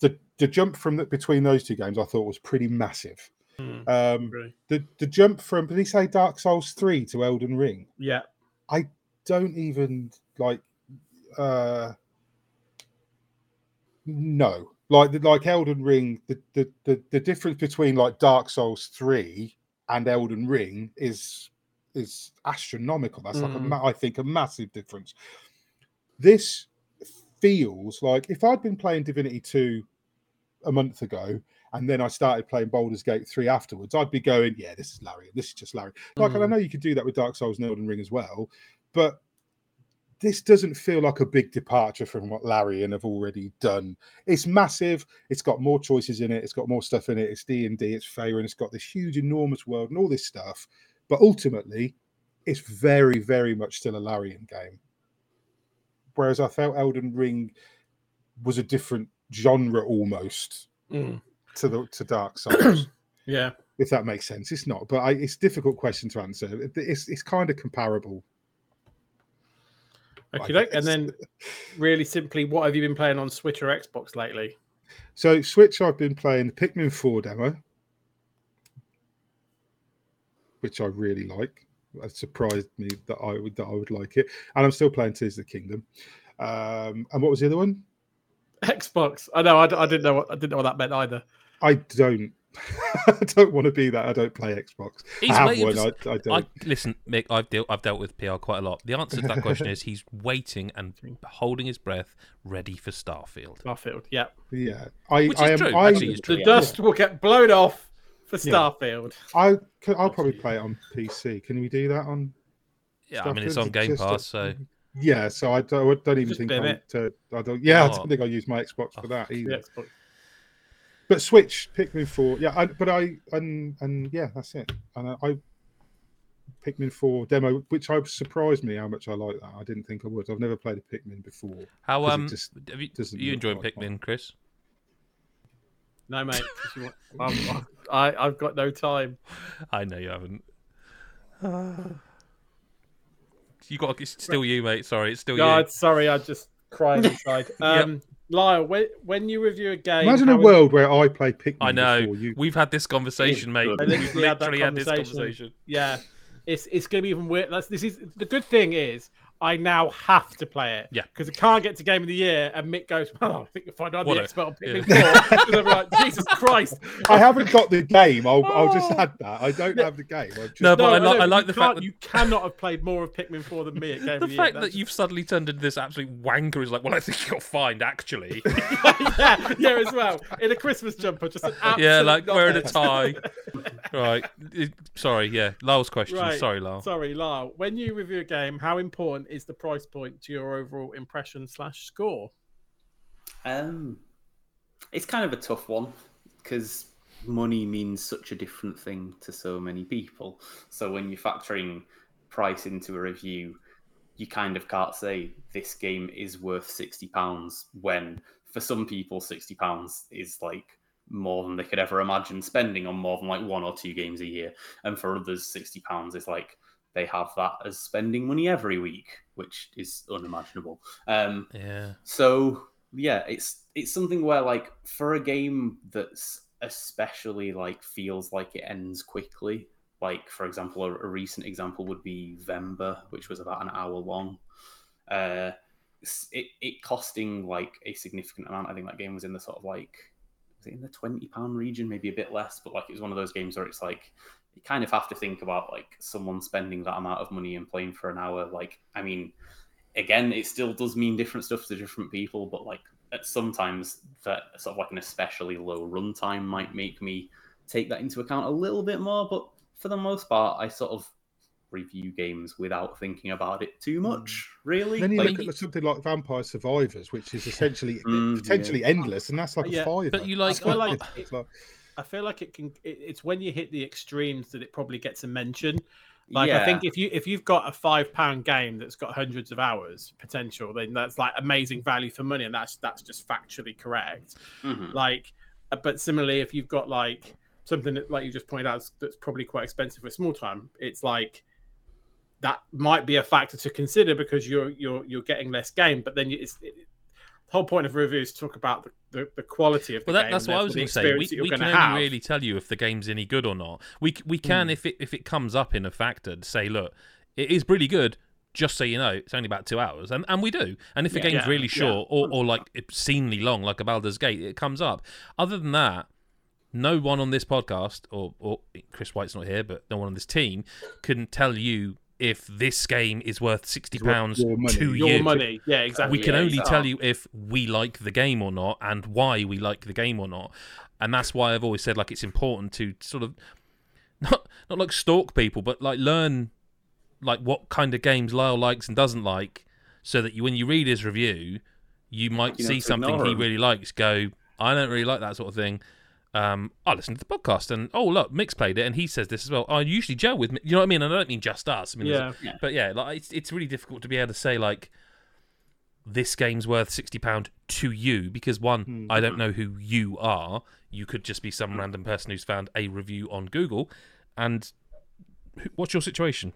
the the jump from the, between those two games I thought was pretty massive. Hmm, Um, really. the the jump from did he say Dark Souls three to Elden Ring? Yeah. I don't even like uh no like like elden ring the, the the the difference between like dark souls 3 and elden ring is is astronomical that's like a Mm. ma- i think a massive difference this feels like if i'd been playing divinity 2 a month ago and then I started playing Baldur's Gate 3 afterwards, I'd be going, yeah, this is Larian. This is just Larian. Like, and I Mhm. know you could do that with Dark Souls and Elden Ring as well, but this doesn't feel like a big departure from what Larian have already done. It's massive. It's got more choices in it. It's got more stuff in it. It's D and D. It's fair, and it's got this huge, enormous world and all this stuff. But ultimately, it's very, very much still a Larian game. Whereas I felt Elden Ring was a different genre almost Mm, to the to Dark Souls. Yeah. if that makes sense, it's not. But I, it's a difficult question to answer. It's it's kind of comparable. I Okay, and then really simply, what have you been playing on Switch or Xbox lately? So Switch, I've been playing the Pikmin Four demo, which I really like. It surprised me that I would that I would like it, and I'm still playing Tears of the Kingdom. Um, and what was the other one? Xbox. I know. I didn't know. What, I didn't know what that meant either. I don't. I don't want to be that. I don't play Xbox. He's I have waiting one. for- I, I I don't. listen, Mick. I've dealt I've dealt with PR quite a lot. The answer to that question is he's waiting and holding his breath, ready for Starfield. Starfield. Yeah. yeah, I. Which I is am. true, I, actually, it's The true. dust will get blown off for Yeah. Starfield. I. Can, I'll probably play it on PC. Can we do that on Yeah, I mean it's on Is Game just a- Pass, so Yeah, so I don't, I don't even Just think I, it. to, I don't. Yeah, I Oh. don't think I use my Xbox for oh, that either. The Xbox. But Switch, Pikmin Four, yeah. I, but I and and yeah, that's it. And I, I Pikmin Four demo, which I surprised me how much I like that. I didn't think I would. I've never played a Pikmin before. How it um just have you, doesn't you enjoying like fun. Pikmin, Chris? No, mate. want- I'm- I, I've got no time. I know you haven't. You got it's still you, mate. Sorry, it's still you. God, sorry, I just crying inside. Yep. Lyle, when, when you review a game, Imagine a is- world where I play Pikmin. I know. Before you. We've had this conversation, mate. I We've literally had that literally had this conversation. conversation. Yeah, it's it's going to be even weird. That's this is the good thing is I now have to play it. Yeah. Because I can't get to game of the year, and Mick goes, "Well, I think you'll find out What the a- expert on yeah. 4. And I'm like, Jesus Christ! I haven't got the game. I'll, I'll just Oh. add that. I don't No. have the game. I've just... No, but I, no, li- no, I like the fact that you cannot have played more of Pikmin 4 than me at game the of the fact year. that you've suddenly turned into this absolute wanker is like, well, I think you'll find actually. yeah, yeah, as well in a Christmas jumper, just an absolute yeah, like wearing a tie. right. Sorry. Yeah. Lyle's question. Right. Sorry, Lyle. Sorry, Lyle. When you review a game, how important is the price point to your overall impression slash score? Um, it's kind of a tough one because money means such a different thing to so many people. So when you're factoring price into a review, you kind of can't say this game is worth sixty pounds when for some people sixty pounds is like more than they could ever imagine spending on more than like one or two games a year, and for others sixty pounds is like they have that as spending money every week, which is unimaginable. Um, Yeah. so yeah, it's it's something where like for a game that's especially like feels like it ends quickly. Like for example, a, a recent example would be Venba, which was about an hour long. Uh, it it costing like a significant amount. I think that game was in the sort of like was it in the twenty pound region, maybe a bit less, but like it was one of those games where it's like you kind of have to think about like someone spending that amount of money and playing for an hour. Like I mean, again, it still does mean different stuff to different people, but like at sometimes that sort of like an especially low runtime might make me take that into account a little bit more. But for the most part, I sort of review games without thinking about it too much. Really, Then you Like, look at something like Vampire Survivors, which is essentially Mm, potentially endless, and that's like Yeah. a five. But you like- I like it's like I feel like it can. It, it's when you hit the extremes that it probably gets a mention. Like yeah. I think if you if you've got a five pound game that's got hundreds of hours potential, then that's like amazing value for money, and that's that's just factually correct. Mhm. Like, uh, but similarly, if you've got like something that, like you just pointed out, that's- probably quite expensive for small time, it's like that might be a factor to consider because you're you're you're getting less game. But then you, it's it, the whole point of review is to talk about the, the, the quality of the Well, that, game. that's what I was going to say. We, experience that you're we can only have. really tell you if the game's any good or not. We we can Mm. if it if it comes up in a factor to say, look, it is really good. Just so you know, it's only about two hours, and, and we do. And if the Yeah. game's Yeah, really yeah. short or, or like obscenely long, like a Baldur's Gate, it comes up. Other than that, no one on this podcast, or, or Chris White's not here, but no one on this team can tell you if this game is worth sixty pounds to your you. money. Yeah, exactly. We can Yeah, only so- tell you if we like the game or not, and why we like the game or not. And that's why I've always said like it's important to sort of not not like stalk people, but like learn like what kind of games Lyle likes and doesn't like, so that you when you read his review, you might You see something he really likes. Go, I don't really like that sort of thing. Um, I listened to the podcast and oh look, Mick's played it and he says this as well. I usually gel with, Mick. you know what I mean. And I don't mean just us. I mean, there's- Yeah, but yeah, like it's it's really difficult to be able to say like this game's worth sixty pound to you because one, Hmm. I don't know who you are. You could just be some random person who's found a review on Google, and what's your situation?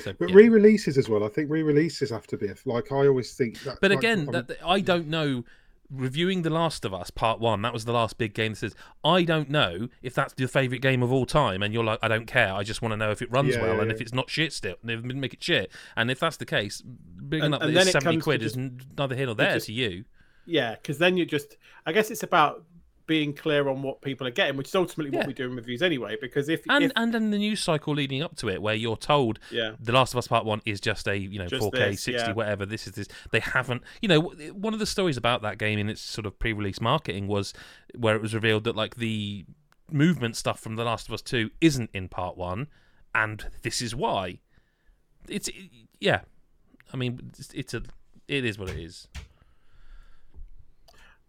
So, But yeah. re-releases as well. I think re-releases have to be a, like I always think. That, But like, again, I'm- that, that- I don't know. Reviewing The Last of Us Part One, that was the last big game. That says I don't know if that's your favorite game of all time, and you're like, I don't care. I just want to know if it runs Yeah, well yeah, and if it's not shit still. And make it shit, and if that's the case, bringing And- up and that it's seventy quid just- is neither here nor there just- to you. yeah. Because then you just, I guess it's about being clear on what people are getting, which is ultimately Yeah. what we do in reviews anyway. Because if, And if and then the news cycle leading up to it, where you're told yeah, The Last of Us Part One is just a you know Just 4K this, 60 yeah. whatever. This is this. They haven't. You know, one of the stories about that game in its sort of pre-release marketing was where it was revealed that like the movement stuff from The Last of Us Two isn't in Part One, and this is why. It's yeah. I mean, it's, it's a. It is what it is.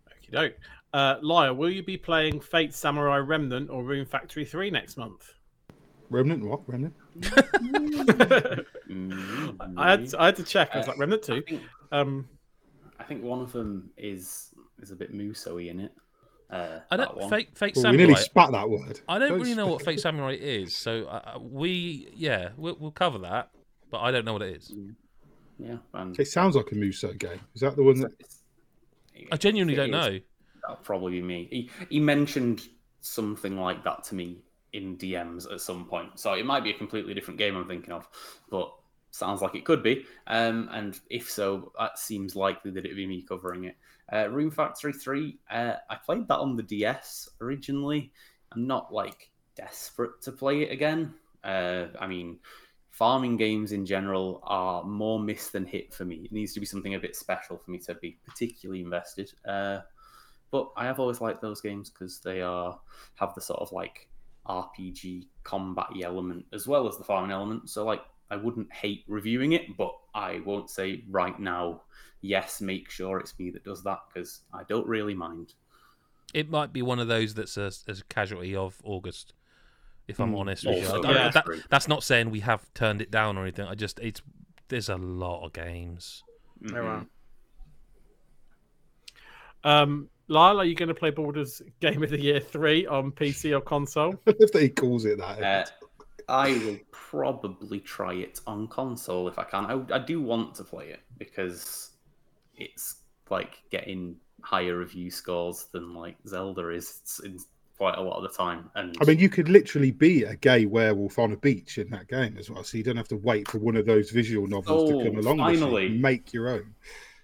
Okie doke. Uh, Lyle, will you be playing Fate Samurai Remnant or Rune Factory 3 next month? Remnant what? Remnant? Mm, I had, maybe. I had to check. I was Uh, like, Remnant I 2? think, Um, I think one of them is is a bit Musou-y in it. Uh, I don't. one. Fate, Fate Well, we nearly spat that word. I don't Don't really know sp- what Fate Samurai is, so uh, we yeah we'll, we'll cover that, but I don't know what it is. Yeah, and It sounds like a Muso game. Is that the one that? I genuinely don't it is, That'll probably be me. He, he mentioned something like that to me in DMs at some point. So it might be a completely different game I'm thinking of, but sounds like it could be. Um, and if so, that seems likely that it'd be me covering it. Uh, Rune Factory 3, uh, I played that on the DS originally. I'm not like desperate to play it again. Uh, I mean, farming games in general are more miss than hit for me. It needs to be something a bit special for me to be particularly invested. Uh, but I have always liked those games because they are have the sort of like RPG combat element as well as the farming element. So like I wouldn't hate reviewing it, but I won't say right now, yes, make sure it's me that does that because I don't really mind. It might be one of those that's a, a casualty of August. If I'm Mm, honest with you, also, I- I- yeah. that- that's not saying we have turned it down or anything. I just it's there's a lot of games. Oh, wow. Um, Lyle, are you going to play Baldur's Game of the Year 3 on PC or console? if he calls it that. Uh, I will probably try it on console if I can. I, I do want to play it because it's like getting higher review scores than like Zelda is in quite a lot of the time. And I mean, you could literally be a gay werewolf on a beach in that game as well, so you don't have to wait for one of those visual novels Oh, to come along. with you. finally. make your own.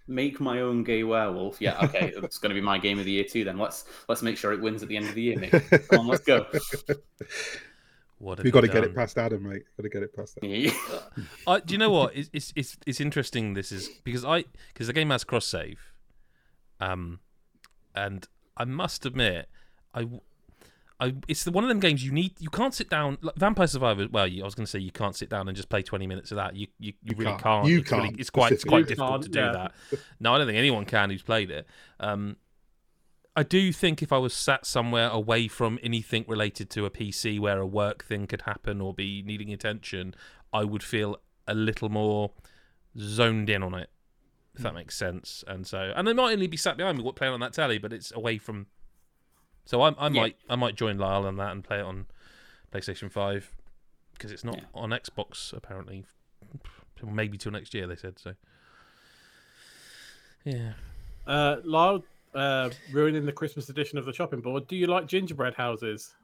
Make my own gay werewolf. Yeah, okay, it's going to be my game of the year too. Then let's let's make sure it wins at the end of the year. Nick. Come on, let's go. What have We've got to get it past Adam, mate. Got to get it past Adam. Yeah. I, do you know what? It's, it's it's it's interesting. This is because I because the game has cross save, um, and I must admit, I, I it's the one of them games you need. You can't sit down. Like Vampire Survivor. Well, you, I was going to say you can't sit down and just play twenty minutes of that. You you, you, You really can't. can't. You it's can't, it's quite it's quite difficult to can't, do yeah. that. No, I don't think anyone can who's played it. Um, I do think if I was sat somewhere away from anything related to a PC where a work thing could happen or be needing attention, I would feel a little more zoned in on it, if that makes sense. And so, and they might only be sat behind me playing on that telly, but it's away from. So I, I Yeah. might I might join Lyle on that and play it on PlayStation Five because it's not Yeah. on Xbox apparently. Maybe till next year they said so. Yeah. Uh, Lyle, uh, ruining the Christmas edition of the chopping board. Do you like gingerbread houses?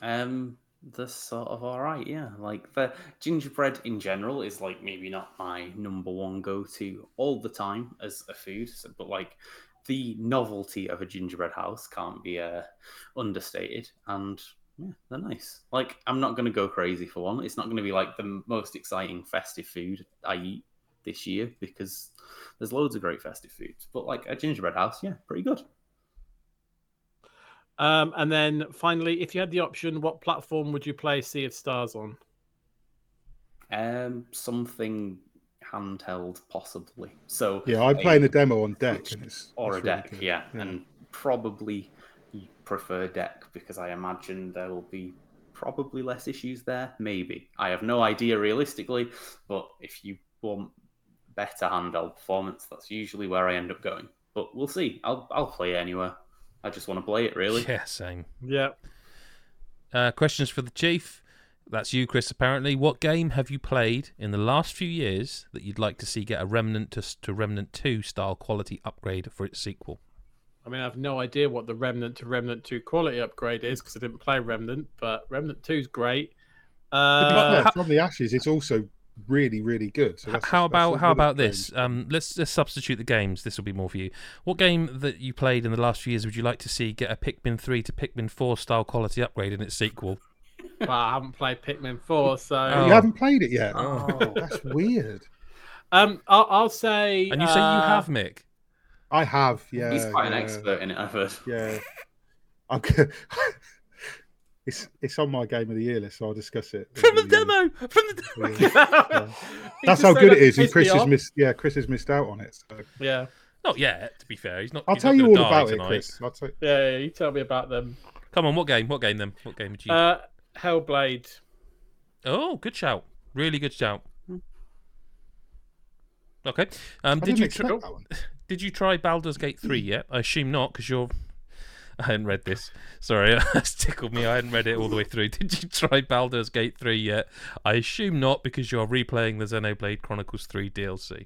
Um, they're sort of all right, yeah. Like the gingerbread in general is like maybe not my number one go-to all the time as a food, but like the novelty of a gingerbread house can't be uh, understated, and yeah, they're nice. Like I'm not gonna go crazy for one. It's not gonna be like the most exciting festive food I eat this year because there's loads of great festive foods, but like a gingerbread house, yeah, pretty good. Um, and then finally, if you had the option, what platform would you play Sea of Stars on? Um, something handheld, possibly. So Yeah, I'm a- playing a demo on deck, and it's or a it's really deck, good. yeah, and probably you prefer deck because I imagine there will be probably less issues there. Maybe I have no idea realistically, but if you want better handheld performance, that's usually where I end up going. But we'll see. I'll I'll play it anywhere. I just want to play it really. Yeah, same. Yeah. Uh, questions for the chief. That's you, Chris. Apparently, what game have you played in the last few years that you'd like to see get a Remnant to, to Remnant Two style quality upgrade for its sequel? I mean, I have no idea what the Remnant to Remnant 2 quality upgrade is because I didn't play Remnant, but Remnant 2 is great. Uh, fair, from the ashes, it's also really, really good. So that's, how that's about a how about upgrade. this? Um, let's let's substitute the games. This will be more for you. What game that you played in the last few years would you like to see get a Pikmin three to Pikmin four style quality upgrade in its sequel? Well, I haven't played Pikmin 4, so Oh. You haven't played it yet. Oh. That's weird. um, I'll, I'll say. And you say you uh, have, Mick. I have. Yeah, He's quite an expert in it, I've heard. Yeah. I'm it's it's on my game of the year list, so I'll discuss it. From the with you. demo, from the demo. Yeah. He That's how good that it is, and Chris me has missed. Yeah, Chris has missed out on it. So. Yeah. Not yet. To be fair, he's not. I'll he's tell not you all gonna die about it. Chris. I'll tell yeah, yeah, you tell me about them. Come on, what game? What game then? What game did you? Uh, Hellblade. oh, good shout. Really good shout. Okay. Um, did you expect try, that one. did you try Baldur's Gate three yet? I assume not, because you're. I hadn't read this. Sorry, it's tickled me. I hadn't read it all the way through. Did you try Baldur's Gate three yet? I assume not, because you're replaying the Xenoblade Chronicles three DLC.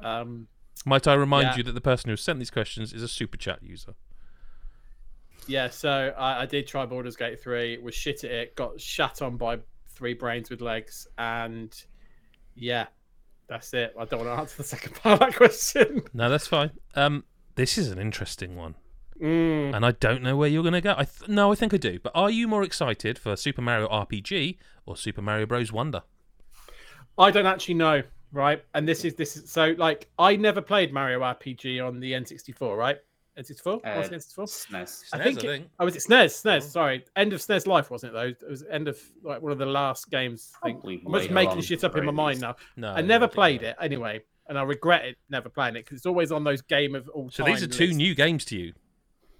Um, Might I remind Yeah. you that the person who sent these questions is a super chat user? Yeah, so I, I did try Baldur's Gate 3, was shit at it, got shat on by three brains with legs, and Yeah, that's it. I don't want to answer the second part of that question. No, that's fine. Um, this is an interesting one, Mm. and I don't know where you're going to go. I th- no, I think I do. But are you more excited for Super Mario RPG or Super Mario Bros. Wonder? I don't actually know, right? And this is this is so like I never played Mario RPG on the N64, right? N64? Uh, Was it N64? SNES. I SNES, think I think. Oh, was it SNES? SNES. Oh. Sorry, end of SNES life wasn't it though? It was end of like one of the last games. I think. Probably I'm just making shit up in my mind now. No, I never didn't played know. it anyway, and I regret it never playing it because it's always on those game of all time. So these are two lists. new games to you.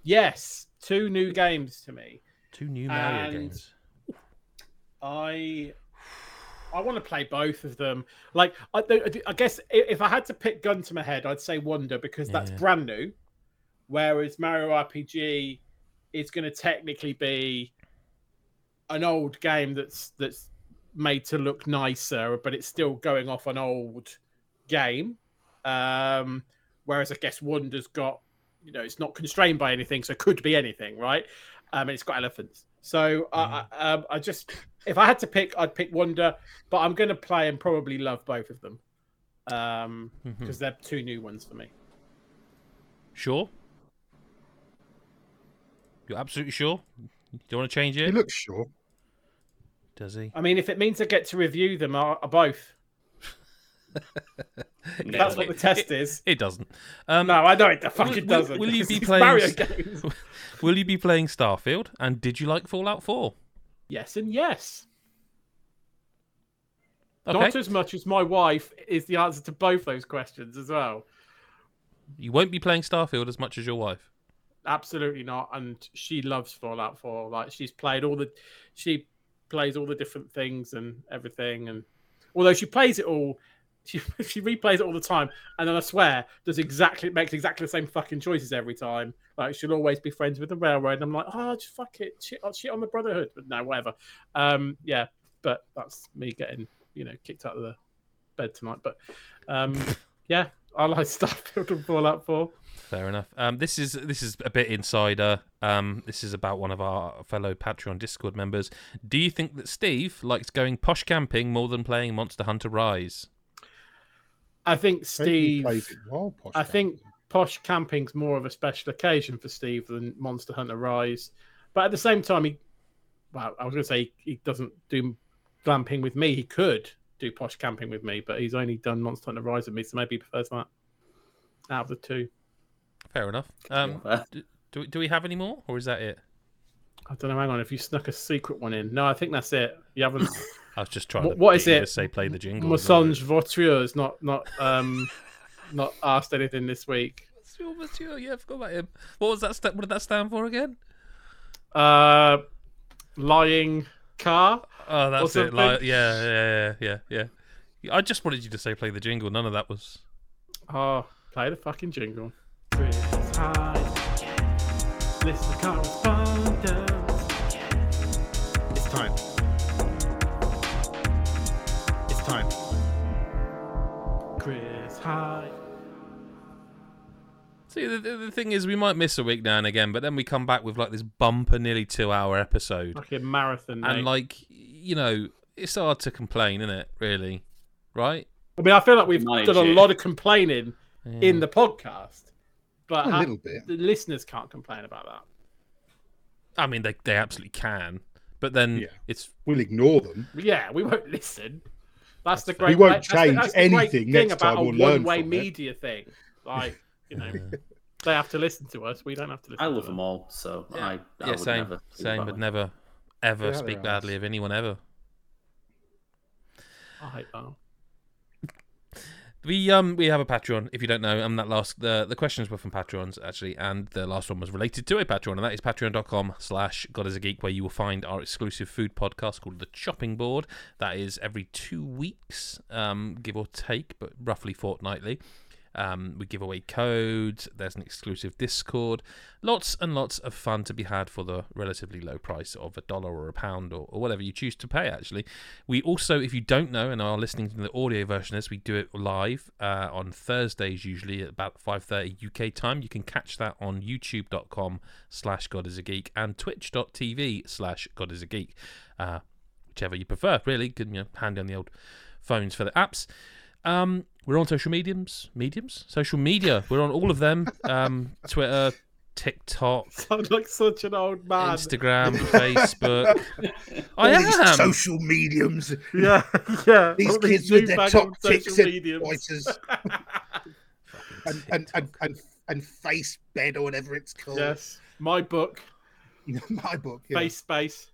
Yes, two new games to me. Two new Mario And- games. I I want to play both of them. Like I, I guess if I had to pick gun to my head, I'd say Wonder because that's Yeah. brand new, whereas Mario RPG is going to technically be an old game that's that's made to look nicer, but it's still going off an old game. Um, whereas I guess Wonder's got, you know, it's not constrained by anything, so it could be anything, right? Um, and it's got elephants. So I, I, um, I just, if I had to pick, I'd pick Wonder, but I'm going to play and probably love both of them um, Mhm. because they're two new ones for me. Sure. You're absolutely sure? Do you want to change it? He looks sure. Does he? I mean, if it means I get to review them, are, are both. No, That's what the test is. It doesn't. Um, No, I know it fucking will- doesn't. will you be playing Mario games? Will you be playing Starfield? And did you like Fallout 4? yes and yes. Okay. Not as much as my wife is the answer to both those questions as well. You won't be playing Starfield as much as your wife. Absolutely not. And she loves Fallout 4. Like she's played all the she plays all the different things and everything. And although she plays it all, she she replays it all the time. And then I swear does exactly makes exactly the same fucking choices every time. Like she'll always be friends with the railroad. And I'm like, oh just fuck it. Shit, oh, shit on the Brotherhood. But no, whatever. Um yeah, but that's me getting, you know, kicked out of the bed tonight. But um yeah, I like Starfield and Fallout 4. Fair enough. Um, this is this is a bit insider. Um, this is about one of our fellow Patreon Discord members. Do you think that Steve likes going posh camping more than playing Monster Hunter Rise? I think Steve plays it Posh I Camping. think Posh Camping's more of a special occasion for Steve than Monster Hunter Rise. But at the same time, he, well, I was going to say he, he doesn't do glamping with me. He could do Posh Camping with me, but he's only done Monster Hunter Rise with me, so maybe he prefers that out of the two. Fair enough. Um, do, do, we- do we have any more, or is that it? I don't know. Hang on, if you snuck a secret one in. No, I think that's it. You haven't. I was just trying Wh- to. what is get to it? say play the jingle. Mensonge Voiture has not not um not asked anything this week. Monsieur, monsieur, yeah, I forgot about him. What was that? Sta- what did that stand for again? Uh, lying car. Oh, that's it. something? Like, yeah, yeah, yeah, yeah, yeah. I just wanted you to say play the jingle. None of that was. Oh, play the fucking jingle. Chris Hyde, listener correspondent. It's time. It's time. Chris Hyde. See, the, the, the thing is, we might miss a week now and again, but then we come back with like this bumper, nearly two-hour episode, Fucking marathon, mate. and like, you know, it's hard to complain, isn't it? Really, right? I mean, I feel like we've Mind done a lot of complaining Yeah. in the podcast, but a ha- little bit. the listeners can't complain about that. I mean, they they absolutely can, but then Yeah. it's We'll ignore them. Yeah, we won't listen. That's the great. We won't that's change that's the great anything next about time, a we'll learn one-way from it. media thing. Like you know, they have to listen to us. We don't have to listen. I to love them all, so Yeah. I, I yeah, would same, never feel same, but never ever Yeah, speak badly of anyone ever. I hate that. We um we have a Patreon. If you don't know, um that last the the questions were from Patrons actually, and the last one was related to a Patreon, and that is patreon.com/slash God is a Geek, where you will find our exclusive food podcast called the Chopping Board. That is every two weeks, um give or take, but roughly fortnightly. Um, we give away codes. There's an exclusive Discord. Lots and lots of fun to be had for the relatively low price of a dollar or a pound or, or whatever you choose to pay. Actually, we also, if you don't know and are listening to the audio version, as we do it live uh, on Thursdays, usually at about 5:30 UK time. You can catch that on YouTube.com/slash God is a Geek and Twitch.tv/slash God is a Geek, uh, whichever you prefer. Really, good, you know, hand on the old phones for the apps. Um, we're on social mediums, mediums, social media. We're on all of them. Um, Twitter, TikTok, Sound like such an old man. Instagram, Facebook. I All these am. social mediums. Yeah, yeah. These all kids with their top ticks and mediums. voices. and, and, and, and, and face bed or whatever it's called. Yes, my book, My book. Yeah. Face Space.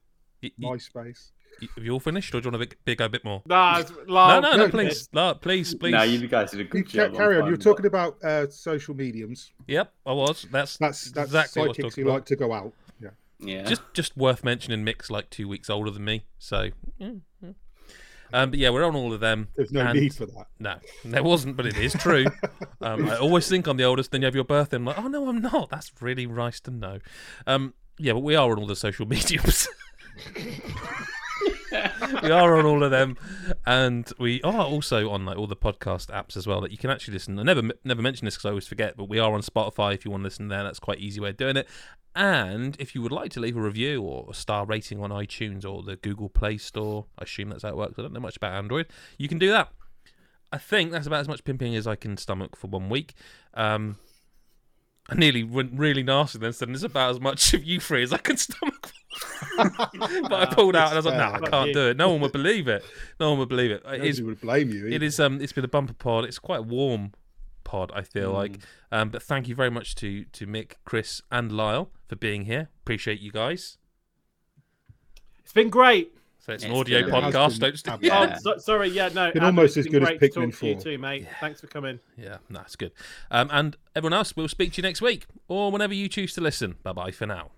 Y- y- MySpace. Y- Have you all finished, or do you want to big, big go a bit more? Nah, No, no, no, no, please, no, please, please. No, you guys did a good job. carry on. You were finding talking about uh, social mediums. Yep, I was. That's That's that's exactly what I was talking who about. like to go out. Yeah. Yeah. just just worth mentioning. Mick's like two weeks older than me, so. yeah, yeah. Um, but yeah, we're on all of them. There's no need for that. No, there wasn't, but it is true. um, I always think I'm the oldest. Then you have your birthday. I'm like, oh no, I'm not. That's really nice to know. Um, yeah, but we are on all the social mediums. we are on all of them, and we are also on like all the podcast apps as well that you can actually listen. I never never mention this because I always forget, but we are on Spotify if you want to listen there. That's quite easy way of doing it. And if you would like to leave a review or a star rating on iTunes or the Google Play Store, I assume that's how it works. I don't know much about Android. You can do that. I think that's about as much pimping as I can stomach for one week. Um, I nearly went really nasty then, said it's about as much of you three as I can stomach. but I pulled out and I was like, "No, I can't you. do it. No one would believe it. No one would believe it. It Nobody is. would blame you. It either. is. Um, it's been a bumper pod. It's quite a warm pod. I feel like. Mm. Um, but thank you very much to to Mick, Chris, and Lyle for being here. Appreciate you guys. It's been great. So it's an It's audio been- podcast. been Don't st- fabulous. Yeah. Oh, so, sorry, yeah, no. Been Adam, almost it's as been good as great to Pikmin talk to you too, mate. Thanks for coming. Yeah, that's good. Um, and everyone else, we'll speak to you next week or whenever you choose to listen. Bye bye for now.